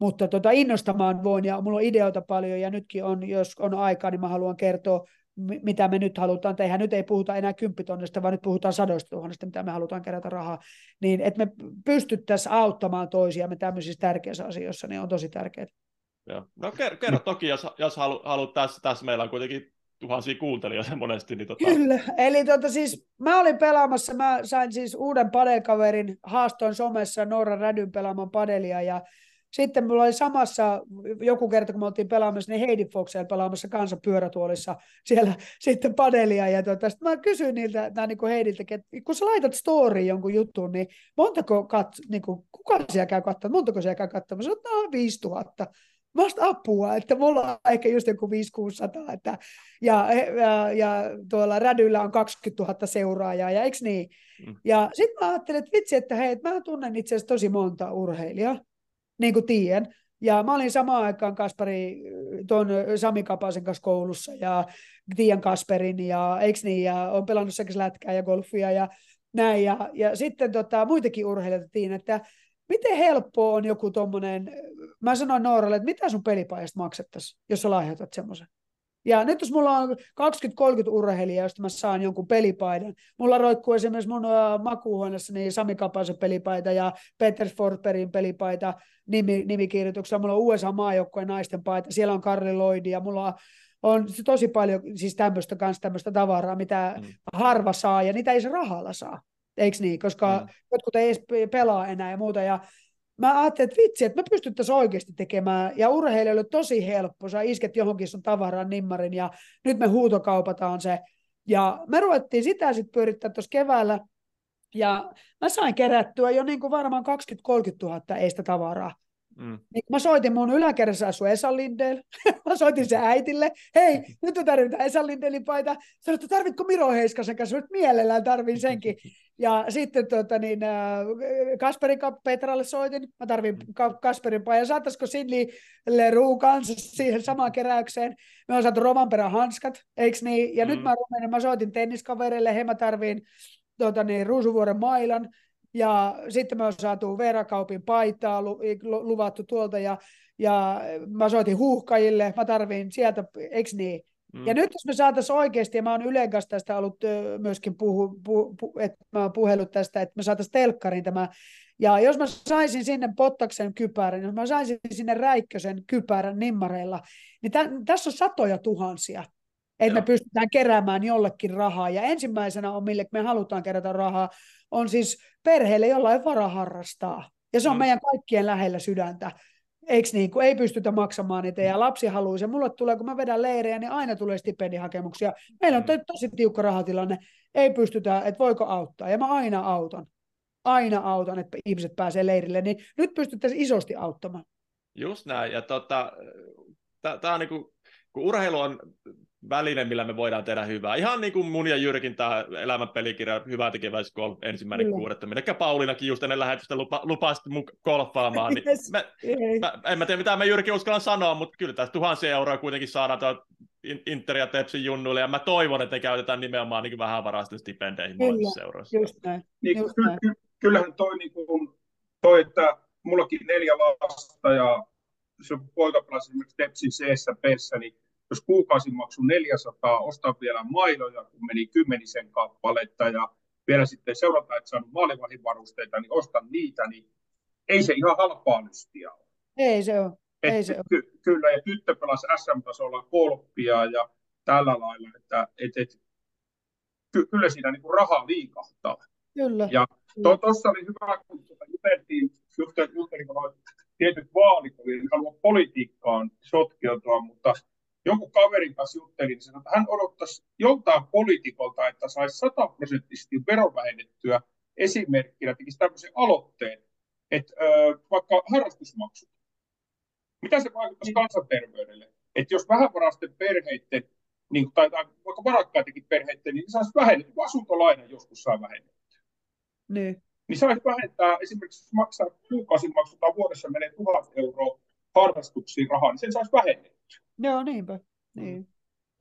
mutta tota, innostamaan voin, ja mulla on ideoita paljon, ja nytkin on, jos on aikaa, niin mä haluan kertoa mitä me nyt halutaan tehdä. Nyt ei puhuta enää kymppitonnista, vaan nyt puhutaan sadoista tuhannesta, mitä me halutaan kerätä rahaa. Niin, että me pystyttäisiin auttamaan toisiamme tämmöisissä tärkeissä asioissa, niin on tosi tärkeää. Joo. No kerro, kerro toki, jos, jos haluat halu, tässä, tässä, meillä on kuitenkin tuhansia kuuntelijoita monesti. Niin tota... Kyllä, eli tota, siis mä olin pelaamassa, mä sain siis uuden padelkaverin, haastoin somessa Norra Rädyn pelaamaan padelia ja sitten mulla oli samassa, joku kerta kun me oltiin pelaamassa, niin Heidi Foxella pelaamassa kanssa pyörätuolissa siellä sitten padelia. Ja tuota, sitten mä kysyin niiltä, tai niin kuin Heidiltä, että kun sä laitat story jonkun jutun, niin montako kat, niin kuin, kuka siellä käy katsomaan, montako siellä käy katsomaan? Mä sanoin, no 5000 vasta apua, että mulla on ehkä just joku 500 että, ja, ja, ja, tuolla rädyllä on 20 000 seuraajaa, ja eikö niin? Mm. Ja sitten mä ajattelin, että vitsi, että hei, mä tunnen itse asiassa tosi monta urheilijaa, niin kuin tiedän. Ja mä olin samaan aikaan Kaspari, tuon Sami Kapasen kanssa koulussa ja Tian Kasperin ja eikö niin, ja on pelannut sekä lätkää ja golfia ja näin. Ja, ja sitten tota, muitakin urheilijoita tiedän, että miten helppoa on joku tuommoinen, mä sanoin Nooralle, että mitä sun pelipajasta maksettaisiin, jos sä lahjoitat semmoisen. Ja nyt jos mulla on 20-30 urheilijaa, josta mä saan jonkun pelipaidan, mulla roikkuu esimerkiksi mun makuuhuoneessa niin Sami Kapasen pelipaita ja Peter Forsbergin pelipaita nimi, nimikirjoituksella, mulla on USA maajoukkojen naisten paita, siellä on Karli Lloyd ja mulla on on tosi paljon siis tämmöistä kanssa tämmöistä tavaraa, mitä mm. harva saa, ja niitä ei se rahalla saa, eikö niin, koska mm. jotkut ei edes pelaa enää ja muuta, ja mä ajattelin, että vitsi, että me pystyttäisiin oikeasti tekemään, ja urheilijoille tosi helppo, sä isket johonkin sun tavaraan nimmarin, ja nyt me huutokaupataan se, ja me ruvettiin sitä sitten pyörittää tuossa keväällä, ja mä sain kerättyä jo niin kuin varmaan 20-30 000 eistä tavaraa. Mm. Niin mä soitin mun yläkerrassa asu Esa Lindell. mä soitin se äitille. Hei, nyt me tarvitaan Esa Lindelin paita. Sanoin, että tarvitko Miro Heiskasen kanssa? Nyt mielellään tarvin senkin. Ja sitten tuota, niin, äh, Kasperin Petralle soitin. Mä tarvin Kasperin paidan. Saataisiko Sidney Leroux kanssa siihen samaan keräykseen? Me on saatu Rovanperän hanskat, eikö niin? Ja mm. nyt mä, mä soitin tenniskavereille. He mä tarviin tuota, niin, Ruusuvuoren mailan ja sitten me on saatu Veerakaupin paitaa lu, luvattu tuolta ja, ja mä soitin huuhkajille, mä tarviin sieltä, eikö niin? Mm. Ja nyt jos me saataisiin oikeasti, ja mä oon Ylen kanssa tästä ollut myöskin puhu, pu, pu, että mä oon puhellut tästä, että me saataisiin telkkarin tämä, ja jos mä saisin sinne Pottaksen kypärän, jos mä saisin sinne Räikkösen kypärän nimmareilla, niin tä, tässä on satoja tuhansia että me pystytään keräämään jollekin rahaa. Ja ensimmäisenä on, mille me halutaan kerätä rahaa, on siis perheelle, jolla ei varaa harrastaa. Ja se on mm. meidän kaikkien lähellä sydäntä. Eikö niin, kun ei pystytä maksamaan niitä ja lapsi haluaa se. Mulle tulee, kun mä vedän leirejä, niin aina tulee stipendihakemuksia. Meillä on mm. tosi tiukka rahatilanne. Ei pystytä, että voiko auttaa. Ja mä aina autan. Aina autan, että ihmiset pääsee leirille. Niin nyt pystyttäisiin isosti auttamaan. Just näin. Ja tota, tämä on niinku, kun urheilu on väline, millä me voidaan tehdä hyvää. Ihan niin kuin mun ja Jyrkin tämä elämän pelikirja Hyvä tekeväis golf ensimmäinen mm. kuudetta, minne Pauliinakin just ennen lähetystä lupa, lupasi mun golfaamaan. Niin yes. mä, mä, en mä tiedä, mitä me Jyrki uskallan sanoa, mutta kyllä tässä tuhansia euroa kuitenkin saadaan tuolta Inter ja Tepsin junnuille, ja mä toivon, että ne käytetään nimenomaan niin vähän varasten stipendeihin kyllä, seuroissa. Just näin. Niin, just ky- näin. Ky- kyllähän toi, niin kuin, toi, että mullakin neljä lasta, ja se poika pelasi esimerkiksi Tepsin C-ssä, niin jos kuukausimaksu 400, ostan vielä mailoja, kun meni kymmenisen kappaletta ja vielä sitten seurataan, että saanut maalivahivarusteita, niin ostan niitä, niin ei se ihan halpaa lystiä ole. Ei se ole. Et, ei se ole. Ky- kyllä, ja tyttö pelasi SM-tasolla kolppia ja tällä lailla, että et, et, ky- kyllä siinä niin kuin rahaa liikahtaa. Kyllä. Ja tuossa to, oli hyvä, kun tuota juteltiin, juttelin, kun tietyt vaalit, oli, en halua politiikkaan sotkeutua, mutta joku kaverin kanssa juttelin, niin sanoi, että hän odottaisi joltain poliitikolta, että saisi sataprosenttisesti verovähennettyä esimerkkinä, tekisi tämmöisen aloitteen, että ö, vaikka harrastusmaksut. Mitä se vaikuttaisi kansanterveydelle? Että jos vähävaraisten perheiden, niin, tai, tai vaikka varakkaitakin perheiden, niin saisi vähennettyä, asuntolaina joskus saa vähennettyä. Niin. Niin saisi vähentää, esimerkiksi jos maksaa kuukausimaksut tai vuodessa menee tuhat euroa harrastuksiin rahaa, niin sen saisi vähennettyä. Joo, niinpä. Niin. Mm.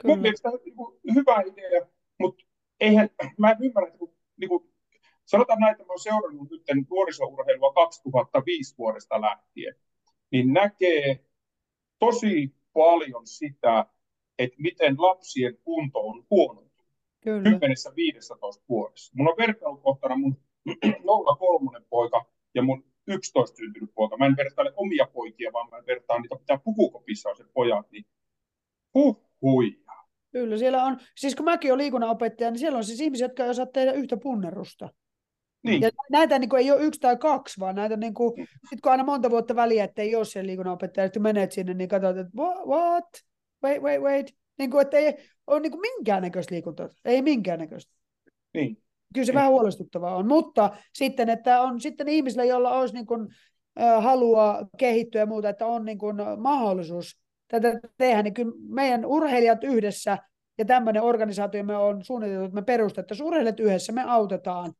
Kyllä. Mun mielestä on niin hyvä idea, mutta eihän, mä en ymmärrä, että kun, niin kuin, sanotaan näin, että mä olen seurannut nyt nuorisourheilua 2005 vuodesta lähtien, niin näkee tosi paljon sitä, että miten lapsien kunto on huonontunut. Kyllä. 10-15 vuodessa. Mun on vertailukohtana mun 03 poika ja mun 11 syntynyt poika. Mä en vertaile omia poikia, vaan mä vertaan niitä, mitä pukukopissa on se pojat, niin huh, huija. Kyllä, siellä on, siis kun mäkin olen liikunnanopettaja, niin siellä on siis ihmisiä, jotka ei osaa tehdä yhtä punnerusta. Niin. Ja näitä niin kuin, ei ole yksi tai kaksi, vaan näitä, niin kuin, sit kun aina monta vuotta väliä, että ei ole siellä liikunnanopettaja, että menet sinne, niin katsot, että what? Wait, wait, wait. Niin kuin, että ei ole niin kuin minkäännäköistä liikuntaa. Ei minkäännäköistä. Niin. Kyllä se vähän huolestuttavaa on, mutta sitten, että on sitten ihmisillä, joilla olisi niin kuin, äh, halua kehittyä ja muuta, että on niin kuin, mahdollisuus tätä tehdä, niin kyllä meidän urheilijat yhdessä ja tämmöinen organisaatio me on suunniteltu, että me perustettaisiin urheilijat yhdessä, me autetaan,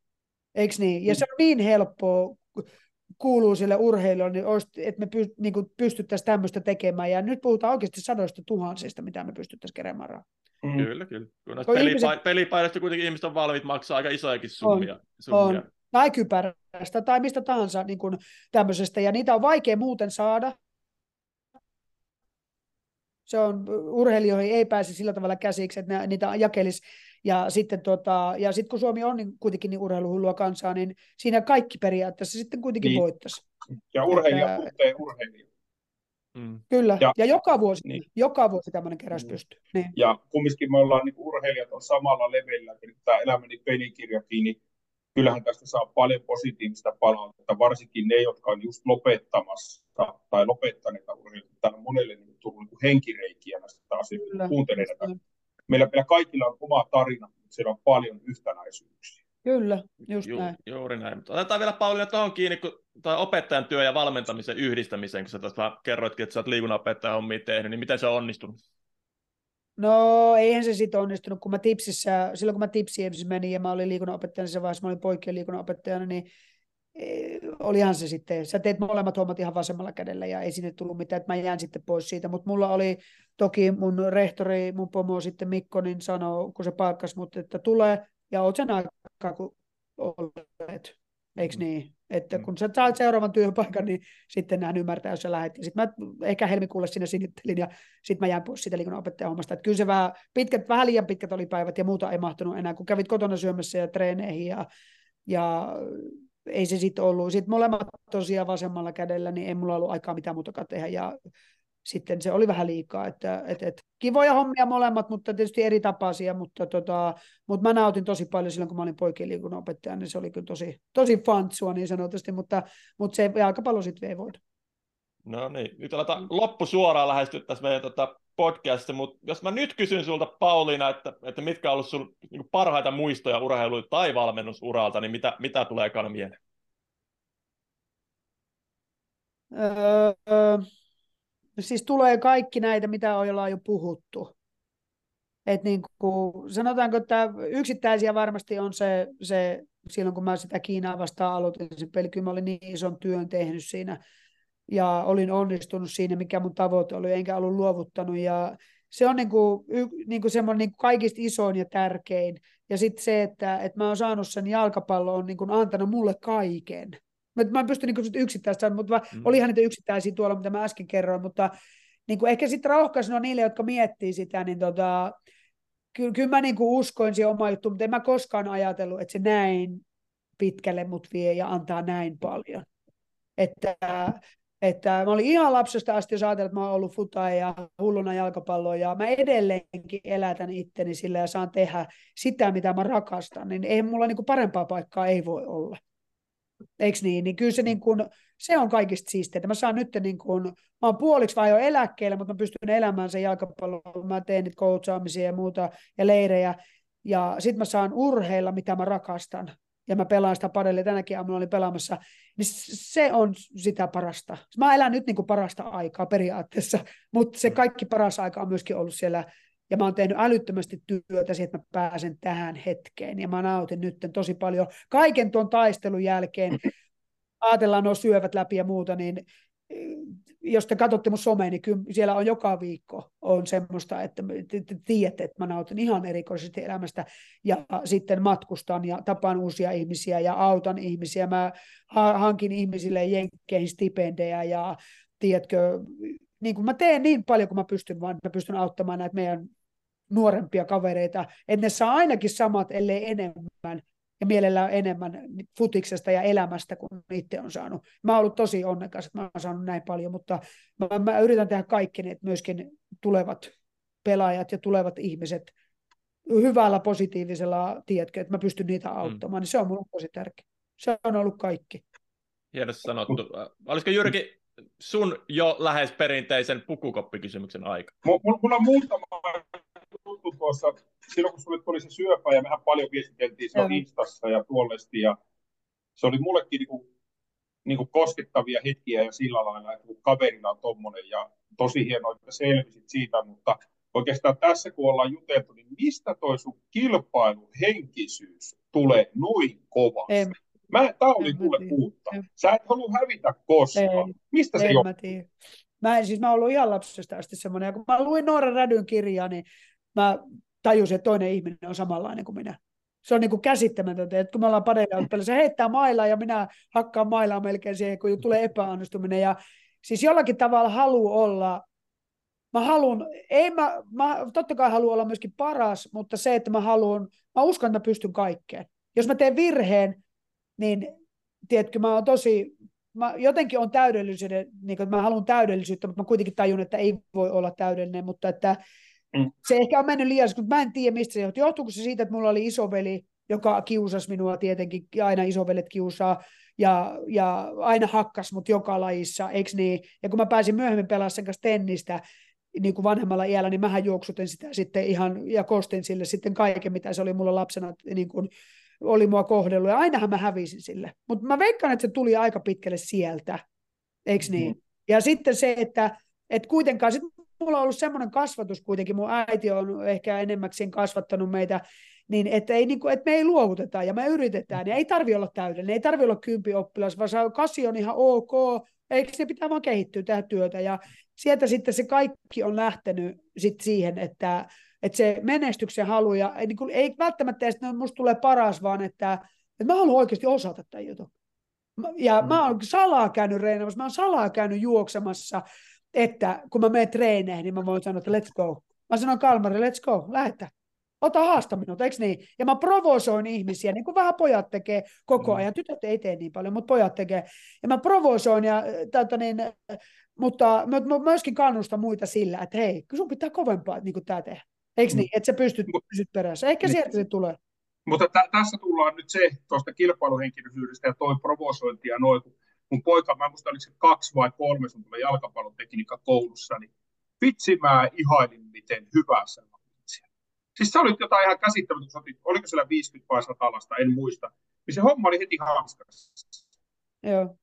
eikö niin? Ja se on niin helppoa, kuuluu sille urheilulle, niin olisi, että me py, niin pystyttäisiin tämmöistä tekemään. Ja nyt puhutaan oikeasti sadoista tuhansista, mitä me pystyttäisiin keräämään rahaa. Mm. Kyllä, kyllä. Kun näistä pelipa- ihmiset... pelipaidasta kuitenkin ihmiset on valmiit maksaa aika isojakin summia. On, summia. on. Tai kypärästä tai mistä tahansa niin kuin tämmöisestä. Ja niitä on vaikea muuten saada. Se on, urheilijoihin ei pääse sillä tavalla käsiksi, että niitä jakelisi. Ja sitten tota, ja sit kun Suomi on niin kuitenkin niin urheiluhullua kansaa, niin siinä kaikki periaatteessa sitten kuitenkin niin. voittaisi. Ja urheilija että, tuntee urheilija. Mm. Kyllä, ja, ja joka vuosi, niin. joka vuosi tämmöinen keräys mm. pystyy. Niin. Ja kumminkin me ollaan niin urheilijat on samalla leveillä, että tämä elämäni pelikirjakin, niin kyllähän tästä saa paljon positiivista palautetta, varsinkin ne, jotka on just lopettamassa tai lopettaneita urheilijoita. Täällä on monelle niin tullut niin henkireikiä näistä asioista, kuuntelee näitä. Meillä, meillä kaikilla on oma tarina, mutta siellä on paljon yhtenäisyyksiä. Kyllä, just Ju, näin. Juuri näin. Mutta otetaan vielä Pauliina tuohon kiinni, kun toi opettajan työ ja valmentamisen yhdistämiseen, kun sä tuossa kerroitkin, että sä oot liikunnanopettajan hommia tehnyt, niin miten se on onnistunut? No eihän se sitten onnistunut, kun mä tipsissä, silloin kun mä tipsiin menin ja mä olin liikunnanopettajana, se vaiheessa mä olin poikien liikunnanopettajana, niin olihan se sitten, sä teet molemmat hommat ihan vasemmalla kädellä ja ei sinne tullut mitään, että mä jään sitten pois siitä, mutta mulla oli toki mun rehtori, mun pomo sitten Mikko, niin sanoi, kun se palkkasi mut, että tulee ja oot sen aikaa, kun olet, eikö mm. niin? Että mm. kun sä saat seuraavan työpaikan, niin sitten näin ymmärtää, jos sä lähdet. Ja sitten mä ehkä helmikuulle sinne sinittelin ja sitten mä jään pois siitä liikunnanopettajan hommasta. Että kyllä se vähän, pitkät, vähän liian pitkät oli päivät ja muuta ei mahtunut enää, kun kävit kotona syömässä ja treeneihin ja, ja ei se sitten ollut. Sitten molemmat tosiaan vasemmalla kädellä, niin ei mulla ollut aikaa mitään muutakaan tehdä. Ja sitten se oli vähän liikaa. Että, et, et, kivoja hommia molemmat, mutta tietysti eri tapaisia, mutta, tota, mutta mä nautin tosi paljon silloin, kun mä olin poikien opettaja, niin se oli kyllä tosi, tosi fantsua niin sanotusti, mutta, mutta se jalkapallo sitten vei voida. No niin, nyt aletaan loppu suoraan lähestyä tässä meidän tota podcastissa, mutta jos mä nyt kysyn sulta Pauliina, että, että mitkä on ollut sun niin parhaita muistoja urheilu- tai valmennusuralta, niin mitä, mitä tulee ekana mieleen? Öö, siis tulee kaikki näitä, mitä ollaan jo puhuttu. Et niin kuin, sanotaanko, että yksittäisiä varmasti on se, se, silloin kun mä sitä Kiinaa vastaan aloitin sen peli, kyllä mä olin niin ison työn tehnyt siinä ja olin onnistunut siinä, mikä mun tavoite oli, enkä ollut luovuttanut ja se on niin kuin, niin kuin semmoinen niin kuin kaikista isoin ja tärkein. Ja sitten se, että, että mä oon saanut sen jalkapallon, on niin kuin antanut mulle kaiken. Mä, en pysty niin yksittäistä sanoa, mutta mm. olihan niitä yksittäisiä tuolla, mitä mä äsken kerroin, mutta niin kuin ehkä sitten rohkaisena niille, jotka miettii sitä, niin tota, kyllä, kyllä mä niin kuin uskoin siihen omaan juttuun, mutta en mä koskaan ajatellut, että se näin pitkälle mut vie ja antaa näin paljon. Että, että mä olin ihan lapsesta asti, jos ajatellut, että mä oon ollut futa ja hulluna jalkapalloa ja mä edelleenkin elätän itteni sillä ja saan tehdä sitä, mitä mä rakastan, niin ei mulla niin kuin parempaa paikkaa ei voi olla. Eikö niin? Niin kyllä se, niin kuin, se on kaikista siistiä. Mä saan nyt, niin kuin, mä oon puoliksi vai jo eläkkeellä, mutta mä pystyn elämään sen jalkapallon. Mä teen niitä coachaamisia ja muuta ja leirejä. Ja sitten mä saan urheilla, mitä mä rakastan. Ja mä pelaan sitä padelle, tänäkin aamulla olin pelaamassa. Niin se on sitä parasta. Mä elän nyt niin kuin parasta aikaa periaatteessa, mutta se kaikki paras aika on myöskin ollut siellä ja mä oon tehnyt älyttömästi työtä siihen, että mä pääsen tähän hetkeen. Ja mä nautin nyt tosi paljon. Kaiken tuon taistelun jälkeen, ajatellaan nuo syövät läpi ja muuta, niin jos te katsotte mun someen, niin kyllä siellä on joka viikko on semmoista, että te tiedätte, että mä nautin ihan erikoisesti elämästä ja sitten matkustan ja tapaan uusia ihmisiä ja autan ihmisiä. Mä hankin ihmisille jenkkeihin stipendejä ja tiedätkö, niin kuin mä teen niin paljon kuin mä pystyn, vaan mä pystyn auttamaan näitä meidän nuorempia kavereita, että ne saa ainakin samat, ellei enemmän, ja mielellään enemmän futiksesta ja elämästä kuin itse on saanut. Mä oon ollut tosi onnekas, että mä oon saanut näin paljon, mutta mä, mä yritän tehdä kaikki, että myöskin tulevat pelaajat ja tulevat ihmiset hyvällä positiivisella, tiedätkö, että mä pystyn niitä mm. auttamaan, mm. niin se on mulle tosi tärkeä. Se on ollut kaikki. Hienosti sanottu. Olisiko Jyrki sun jo lähes perinteisen pukukoppikysymyksen aika? Mulla on muutama tuttu tuossa, silloin kun sulle tuli se syöpä ja mehän paljon viestiteltiin se Instassa ja tuollesti ja se oli mullekin niinku, niinku koskettavia hetkiä ja sillä lailla, että kun kaverilla on tommonen ja tosi hienoa, että selvisit siitä, mutta oikeastaan tässä kun ollaan juteltu, niin mistä toi sun kilpailuhenkisyys tulee noin kovasti? En. Mä, tää oli mulle uutta. Sä et halua hävitä koskaan. Ei. Mistä se johtuu? Mä, mä en, siis mä oon ollut ihan lapsesta asti semmoinen, ja kun mä luin Noora Rädyn kirjaa, niin mä tajusin, että toinen ihminen on samanlainen kuin minä. Se on niin kuin käsittämätöntä, että kun me ollaan padella, se heittää mailaa ja minä hakkaan mailaa melkein siihen, kun tulee epäonnistuminen. Ja siis jollakin tavalla halu olla, mä haluan, ei mä, mä totta kai haluan olla myöskin paras, mutta se, että mä haluan, mä uskon, että mä pystyn kaikkeen. Jos mä teen virheen, niin tiedätkö, mä oon tosi, mä jotenkin on täydellisyyden, niin kuin, mä haluan täydellisyyttä, mutta mä kuitenkin tajun, että ei voi olla täydellinen, mutta että Mm. Se ehkä on mennyt liian, mutta mä en tiedä, mistä se johtuu. Johtuuko se siitä, että mulla oli isoveli, joka kiusasi minua tietenkin, aina isovelet kiusaa, ja, ja aina hakkas mut joka lajissa, eikö niin? Ja kun mä pääsin myöhemmin pelaamaan sen kanssa tennistä, niin kuin vanhemmalla iällä, niin mähän juoksutin sitä sitten ihan, ja kostin sille sitten kaiken, mitä se oli mulla lapsena niin kuin oli mua kohdellut, ja ainahan mä hävisin sille. Mutta mä veikkaan, että se tuli aika pitkälle sieltä, eikö niin? Mm. Ja sitten se, että et kuitenkaan, sit mulla on ollut semmoinen kasvatus kuitenkin, mun äiti on ehkä enemmäksi kasvattanut meitä, niin että, ei, niin kuin, että me ei luovuteta ja me yritetään, ja ei tarvi olla täydellinen, ei tarvi olla kympi oppilas, vaan se kasi on ihan ok, eikö se pitää vaan kehittyä, tehdä työtä, ja sieltä sitten se kaikki on lähtenyt sit siihen, että, että se menestyksen halu, ja niin kuin, ei välttämättä edes, että musta tulee paras, vaan että, että mä haluan oikeasti osata tämän jutun. Ja mm. mä oon salaa käynyt reenamassa, mä oon salaa käynyt juoksemassa, että kun mä menen treeneihin, niin mä voin sanoa, että let's go. Mä sanon Kalmari, let's go, lähetä. Ota haasta minut, eikö niin? Ja mä provosoin ihmisiä, niin kuin vähän pojat tekee koko mm. ajan. Tytöt ei tee niin paljon, mutta pojat tekee. Ja mä provosoin, ja, tätä niin, mutta mä myöskin kannustan muita sillä, että hei, sun pitää kovempaa niin kuin tämä tehdä. Eikö mm. niin? Että sä pystyt, pysyt perässä. Ehkä niin. sieltä se tulee. Mutta t- tässä tullaan nyt se tuosta kilpailuhenkilöisyydestä ja toi provosointi ja noin, kun mun poika, mä muistan, oliko se kaksi vai kolme sun tulee jalkapallon tekniikka koulussa, niin vitsi mä ihailin, miten hyvä se on. Siis sä olit jotain ihan käsittämätöntä, oliko siellä 50 vai 100 lasta, en muista. Niin se homma oli heti hanskassa. Joo.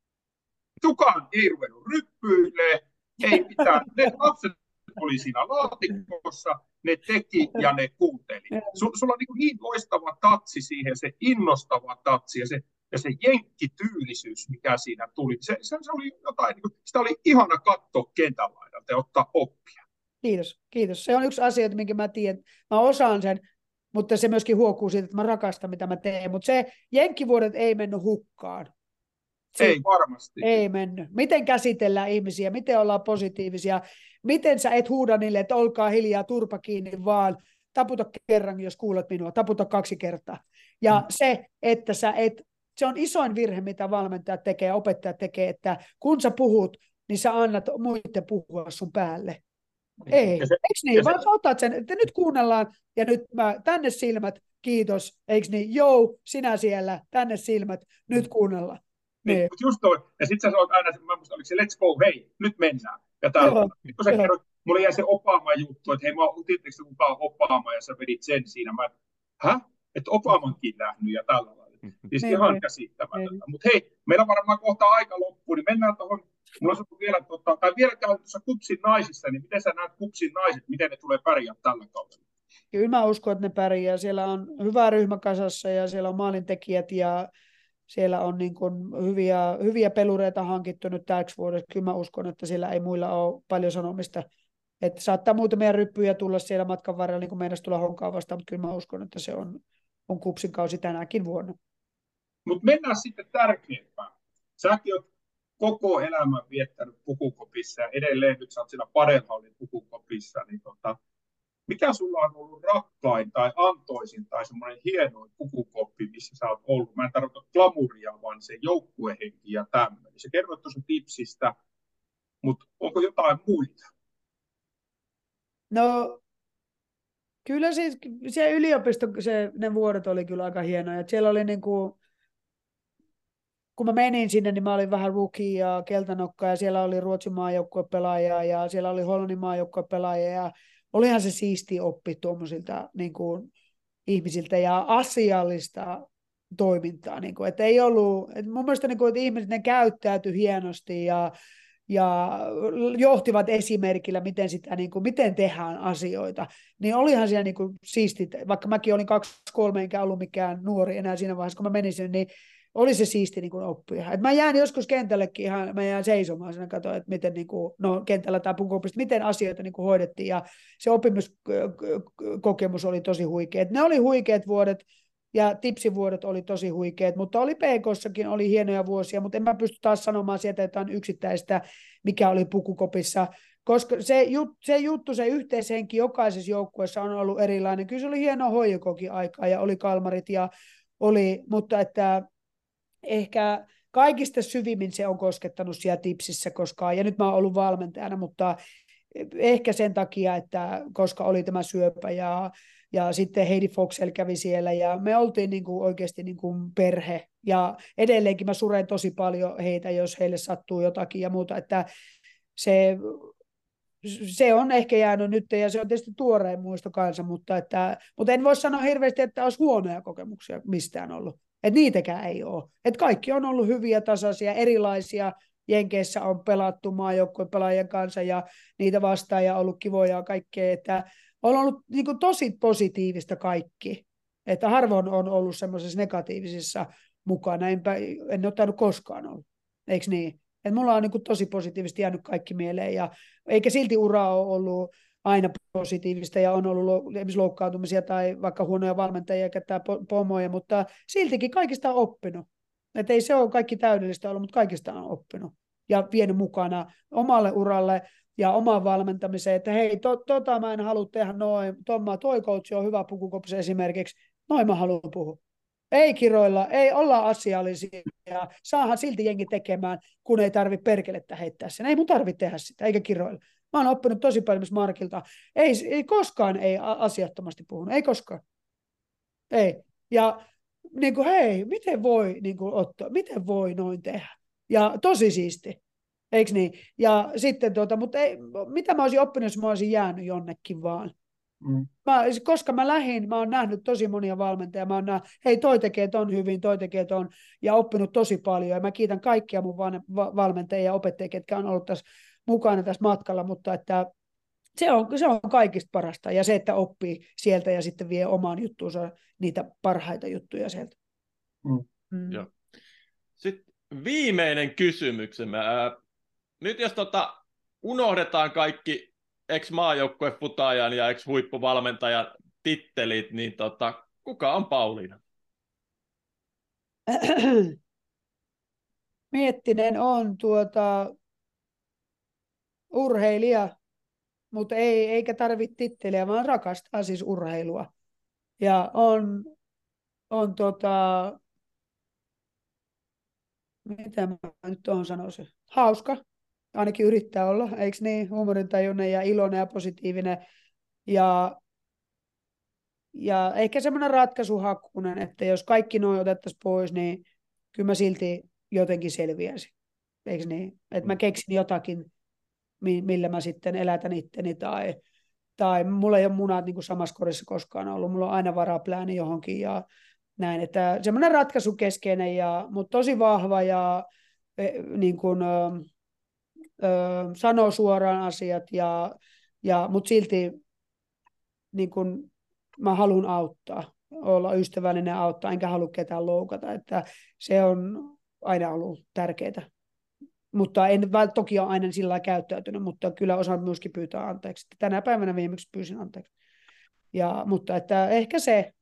Kukaan ei ruvennut ryppyille, ei mitään. Ne lapset oli siinä laatikossa, ne teki ja ne kuunteli. Sulla on niin, niin loistava tatsi siihen, se innostava tatsi ja se ja se jenkkityylisyys, mikä siinä tuli, se, se, se oli jotain, niin kuin, sitä oli ihana katsoa kentän laidalta ja ottaa oppia. Kiitos, kiitos. Se on yksi asia, minkä mä tiedän. Mä osaan sen, mutta se myöskin huokuu siitä, että mä rakastan, mitä mä teen. Mutta se jenkkivuodet ei mennyt hukkaan. Se ei varmasti. Ei mennyt. Miten käsitellään ihmisiä, miten ollaan positiivisia, miten sä et huuda niille, että olkaa hiljaa, turpa kiinni, vaan taputa kerran, jos kuulet minua, taputa kaksi kertaa. Ja mm. se, että sä et se on isoin virhe, mitä valmentajat tekee, opettajat tekee, että kun sä puhut, niin sä annat muiden puhua sun päälle. Niin. Ei, se, eikö niin? Vaan se... otat sen, että nyt kuunnellaan ja nyt mä, tänne silmät, kiitos, eikö niin? Jou, sinä siellä, tänne silmät, nyt kuunnellaan. Niin, niin. just toi. Ja sitten sä sanoit aina, mä muistan, oliko se let's go, hei, nyt mennään. Ja täällä, Joo, kun sä kerroit, mulla jäi se Obama-juttu, että hei, mä oon, tiedättekö kukaan Obama, ja sä vedit sen siinä. Mä, hä? Että Obamankin nähnyt ja tällä lailla. Siis niin, ihan niin. käsittämätöntä. Niin. Mutta hei, meillä on varmaan kohta aika loppu, niin mennään tuohon, mulla on vielä, tota, tai vielä tuossa kupsin naisissa, niin miten sä näet kupsin naiset, miten ne tulee pärjää tällä kaudella? Kyllä mä uskon, että ne pärjää. Siellä on hyvä ryhmä kasassa ja siellä on maalintekijät ja siellä on niin kuin hyviä, hyviä pelureita hankittu nyt täksi vuodeksi. Kyllä mä uskon, että siellä ei muilla ole paljon sanomista. Että saattaa muutamia ryppyjä tulla siellä matkan varrella, niin kuin meidän tulla honkaa vastaan, mutta kyllä mä uskon, että se on, on kupsin kausi tänäkin vuonna. Mutta mennään sitten tärkeimpään. Säkin oot koko elämän viettänyt pukukopissa ja edelleen nyt sä oot siinä Padelhallin pukukopissa, niin tota, mikä sulla on ollut rakkain tai antoisin tai semmoinen hieno pukukoppi, missä sä oot ollut? Mä en tarkoita glamuria, vaan se joukkuehenki ja tämmöinen. Se kerrot tuossa tipsistä, mutta onko jotain muita? No kyllä siis se yliopisto, se, ne vuodet oli kyllä aika hienoja. Siellä oli niin kuin, kun mä menin sinne, niin mä olin vähän rookie ja keltanokka ja siellä oli Ruotsin maajoukkuepelaajia ja siellä oli Hollannin maajoukkuepelaajia ja olihan se siisti oppi tuommoisilta niin kuin, ihmisiltä ja asiallista toimintaa. Niin kuin, että ei ollut, että mun mielestä niin kuin, että ihmiset ne käyttäytyi hienosti ja, ja johtivat esimerkillä, miten, sitä, niin kuin, miten tehdään asioita, niin olihan siellä niin kuin, siistit, vaikka mäkin olin kaksi kolme enkä ollut mikään nuori enää siinä vaiheessa, kun mä menin sinne, niin oli se siisti niin kuin oppia. Et mä jään joskus kentällekin ihan, mä jään seisomaan sinne katsoa, että miten niin kuin, no, kentällä tai pukupista, miten asioita niin kuin hoidettiin ja se oppimiskokemus oli tosi huikea. Et ne oli huikeat vuodet ja tipsivuodet oli tosi huikeat, mutta oli PKssakin oli hienoja vuosia, mutta en mä pysty taas sanomaan sieltä jotain yksittäistä, mikä oli pukukopissa, koska se, jut, se juttu, se yhteishenki jokaisessa joukkueessa on ollut erilainen. Kyllä se oli hieno hoijokokin aikaa ja oli kalmarit ja oli, mutta että ehkä kaikista syvimmin se on koskettanut siellä tipsissä koskaan, ja nyt mä oon ollut valmentajana, mutta ehkä sen takia, että koska oli tämä syöpä ja, ja sitten Heidi Foxel kävi siellä ja me oltiin niin kuin oikeasti niin kuin perhe ja edelleenkin mä suren tosi paljon heitä, jos heille sattuu jotakin ja muuta, että se, se on ehkä jäänyt nyt, ja se on tietysti tuoreen muisto kanssa, mutta, että, mutta en voi sanoa hirveästi, että olisi huonoja kokemuksia mistään ollut. Että niitäkään ei ole. Että kaikki on ollut hyviä, tasaisia, erilaisia. Jenkeissä on pelattu maajoukkueen pelaajien kanssa ja niitä vastaan ja ollut kivoja ja kaikkea. Että on ollut niin kuin, tosi positiivista kaikki. Että harvoin on ollut semmoisessa negatiivisissa mukana. Enpä, en ole tainnut koskaan olla. Eikö niin? Et mulla on niin kuin, tosi positiivisesti jäänyt kaikki mieleen. Ja, eikä silti ura ole ollut aina positiivista ja on ollut esimerkiksi loukkaantumisia tai vaikka huonoja valmentajia tämä pomoja, mutta siltikin kaikista on oppinut. Että ei se ole kaikki täydellistä ollut, mutta kaikista on oppinut ja vienyt mukana omalle uralle ja omaan valmentamiseen, että hei, to, tota mä en halua tehdä noin, Tomma, toi coach on hyvä pukukopus esimerkiksi, noin mä haluan puhua. Ei kiroilla, ei olla asiallisia, saahan silti jengi tekemään, kun ei tarvitse perkelettä heittää sen. Ei mun tarvitse tehdä sitä, eikä kiroilla. Mä oon oppinut tosi paljon myös Markilta. Ei, ei koskaan ei asiattomasti puhunut, ei koskaan. Ei. Ja niin kuin, hei, miten voi niin kuin, ottaa, miten voi noin tehdä? Ja tosi siisti. Eikö niin? Ja sitten, tuota, mutta ei, mitä mä olisin oppinut, jos mä olisin jäänyt jonnekin vaan? Mm. Mä, koska mä lähdin, mä oon nähnyt tosi monia valmentajia, mä oon nähnyt, hei toi tekee ton hyvin, toi tekee ton, ja oppinut tosi paljon, ja mä kiitän kaikkia mun valmentajia ja opettajia, ketkä on ollut tässä mukana tässä matkalla, mutta että se on, se on kaikista parasta, ja se, että oppii sieltä ja sitten vie omaan juttuunsa niitä parhaita juttuja sieltä. Mm. Mm. Joo. Sitten viimeinen kysymyksemme. Nyt jos tota, unohdetaan kaikki ex-maajoukkue Futajan ja ex-huippuvalmentajan tittelit, niin tota, kuka on Pauliina? Miettinen on tuota, urheilija, mutta ei, eikä tarvitse titteliä, vaan rakastaa siis urheilua. Ja on, on tota, mitä mä nyt tuohon sanoisin, hauska, ainakin yrittää olla, eikö niin, huumorintajuinen ja iloinen ja positiivinen. Ja, ja ehkä semmoinen ratkaisuhakkunen, että jos kaikki noin otettaisiin pois, niin kyllä mä silti jotenkin selviäisin. Eikö niin? Että mä mm. keksin jotakin, millä mä sitten elätän itteni tai, tai mulla ei ole munat niin kuin samassa korissa koskaan ollut. Mulla on aina varaplääni johonkin ja näin. Että semmoinen ratkaisukeskeinen, ja, mutta tosi vahva ja e, niin kuin, ö, ö, sanoo suoraan asiat, ja, ja, mutta silti niin kuin, mä haluan auttaa, olla ystävällinen auttaa, enkä halua ketään loukata. Että se on aina ollut tärkeää mutta en toki ole aina sillä käyttäytynyt, mutta kyllä osaan myöskin pyytää anteeksi. Tänä päivänä viimeksi pyysin anteeksi. Ja, mutta että ehkä se,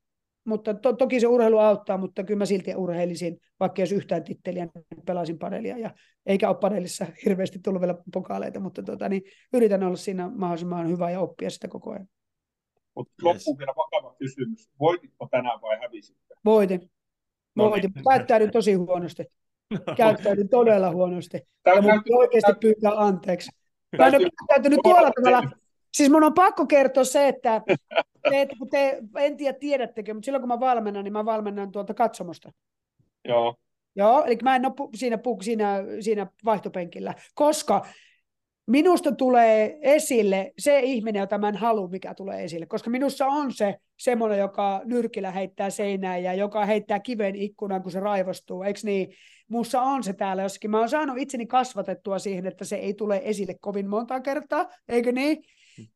mutta to, toki se urheilu auttaa, mutta kyllä mä silti urheilisin, vaikka jos yhtään titteliä, niin pelasin paneelia, ja eikä ole paneelissa hirveästi tullut vielä pokaaleita, mutta tota, niin yritän olla siinä mahdollisimman hyvä ja oppia sitä koko ajan. Mutta loppuun vielä vakava kysymys. Voititko tänään vai hävisitkö? Voitin. No Voitin. Niin. Käyttäydyin tosi huonosti. Käyttäydyin todella huonosti. Tämä ja mun oikeasti pyytää anteeksi. Mä en ole käyttäytynyt tuolla tavalla. Siis mun on pakko kertoa se, että te, te, en tiedä tiedättekö, mutta silloin kun mä valmennan, niin mä valmennan tuolta katsomosta. Joo. Joo, eli mä en ole siinä, siinä, siinä vaihtopenkillä, koska minusta tulee esille se ihminen, jota mä en halua, mikä tulee esille, koska minussa on se semmoinen, joka nyrkillä heittää seinään ja joka heittää kiven ikkunan, kun se raivostuu, eikö niin? Mussa on se täällä jossakin. Mä oon saanut itseni kasvatettua siihen, että se ei tule esille kovin monta kertaa, eikö niin?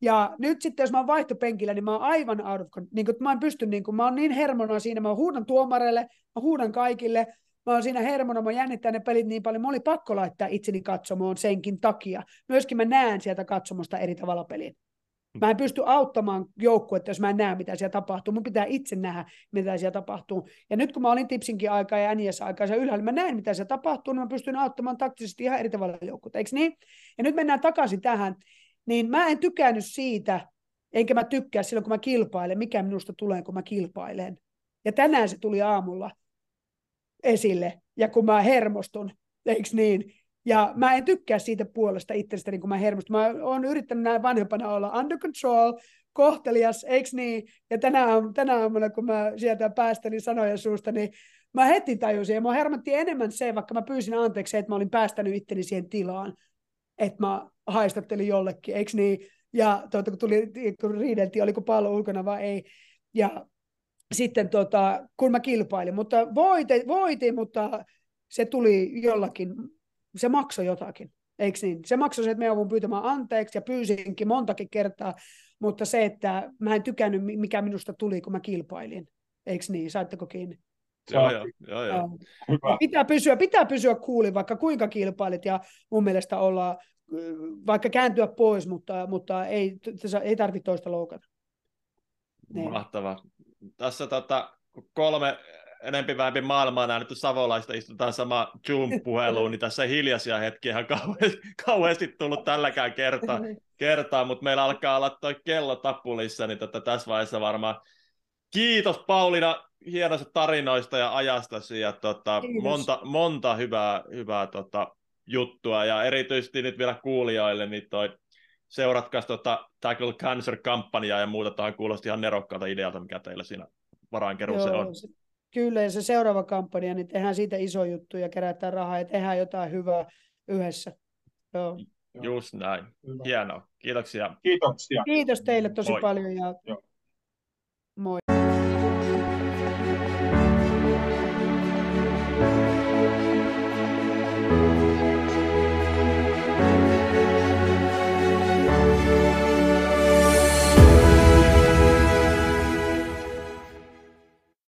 Ja nyt sitten, jos mä oon vaihtopenkillä, niin mä oon aivan out of, niin kuin, mä en pysty, niin kuin, mä oon niin hermona siinä, mä huudan tuomareille, mä huudan kaikille, mä oon siinä hermona, mä jännittää ne pelit niin paljon, mä oli pakko laittaa itseni katsomoon senkin takia. Myöskin mä näen sieltä katsomosta eri tavalla pelin. Mä en pysty auttamaan joukkuetta, jos mä en näe, mitä siellä tapahtuu. Mun pitää itse nähdä, mitä siellä tapahtuu. Ja nyt kun mä olin Tipsinkin aikaa ja NIS aikaa siellä ylhäällä, mä näen, mitä siellä tapahtuu, niin mä pystyn auttamaan taktisesti ihan eri tavalla joukkuetta, eikö niin? Ja nyt mennään takaisin tähän, niin mä en tykännyt siitä, enkä mä tykkää silloin, kun mä kilpailen, mikä minusta tulee, kun mä kilpailen. Ja tänään se tuli aamulla esille, ja kun mä hermostun, eikö niin? Ja mä en tykkää siitä puolesta itsestäni, kun mä hermostun. Mä oon yrittänyt näin vanhempana olla under control, kohtelias, eikö niin? Ja tänä, tänä aamuna, kun mä sieltä päästelin sanoja suusta, niin mä heti tajusin, ja mä hermotti enemmän se, vaikka mä pyysin anteeksi, että mä olin päästänyt itteni siihen tilaan, että mä haistattelin jollekin, eikö niin? Ja tuota, kun, tuli, kun riideltiin, oliko pallo ulkona vai ei. Ja sitten tota, kun mä kilpailin, mutta voitin, voitin, mutta se tuli jollakin, se maksoi jotakin, eikö niin? Se maksoi se, että me joudun pyytämään anteeksi ja pyysinkin montakin kertaa, mutta se, että mä en tykännyt, mikä minusta tuli, kun mä kilpailin. Eikö niin? Saitteko kiinni? Joo, joo, joo, joo. Pitää pysyä, pitää pysyä kuulin, vaikka kuinka kilpailit, ja mun mielestä olla, vaikka kääntyä pois, mutta, mutta ei, ei tarvitse toista loukata. Niin. Mahtavaa. Tässä tota, kolme enempi vähempi maailmaa nähnyt savolaista istutaan sama Zoom-puheluun, niin tässä hiljaisia hetkiä ihan kauheasti, kauheasti tullut tälläkään kertaa, kertaa mutta meillä alkaa olla toi kello tapulissa, niin tota, tässä vaiheessa varmaan kiitos Paulina hienoista tarinoista ja ajastasi ja tota, monta, monta hyvää, hyvää tota, juttua. Ja erityisesti nyt vielä kuulijoille, niin toi seuratkaa tota Tackle Cancer-kampanjaa ja muuta, tähän kuulosti ihan nerokkaalta idealta, mikä teillä siinä varainkeruussa on. Se, kyllä, ja se seuraava kampanja, niin tehdään siitä iso juttu ja kerätään rahaa ja tehdään jotain hyvää yhdessä. Joo. Just näin. Hyvä. Hienoa. Kiitoksia. Kiitoksia. Kiitos teille tosi Moi. paljon ja Joo. moi.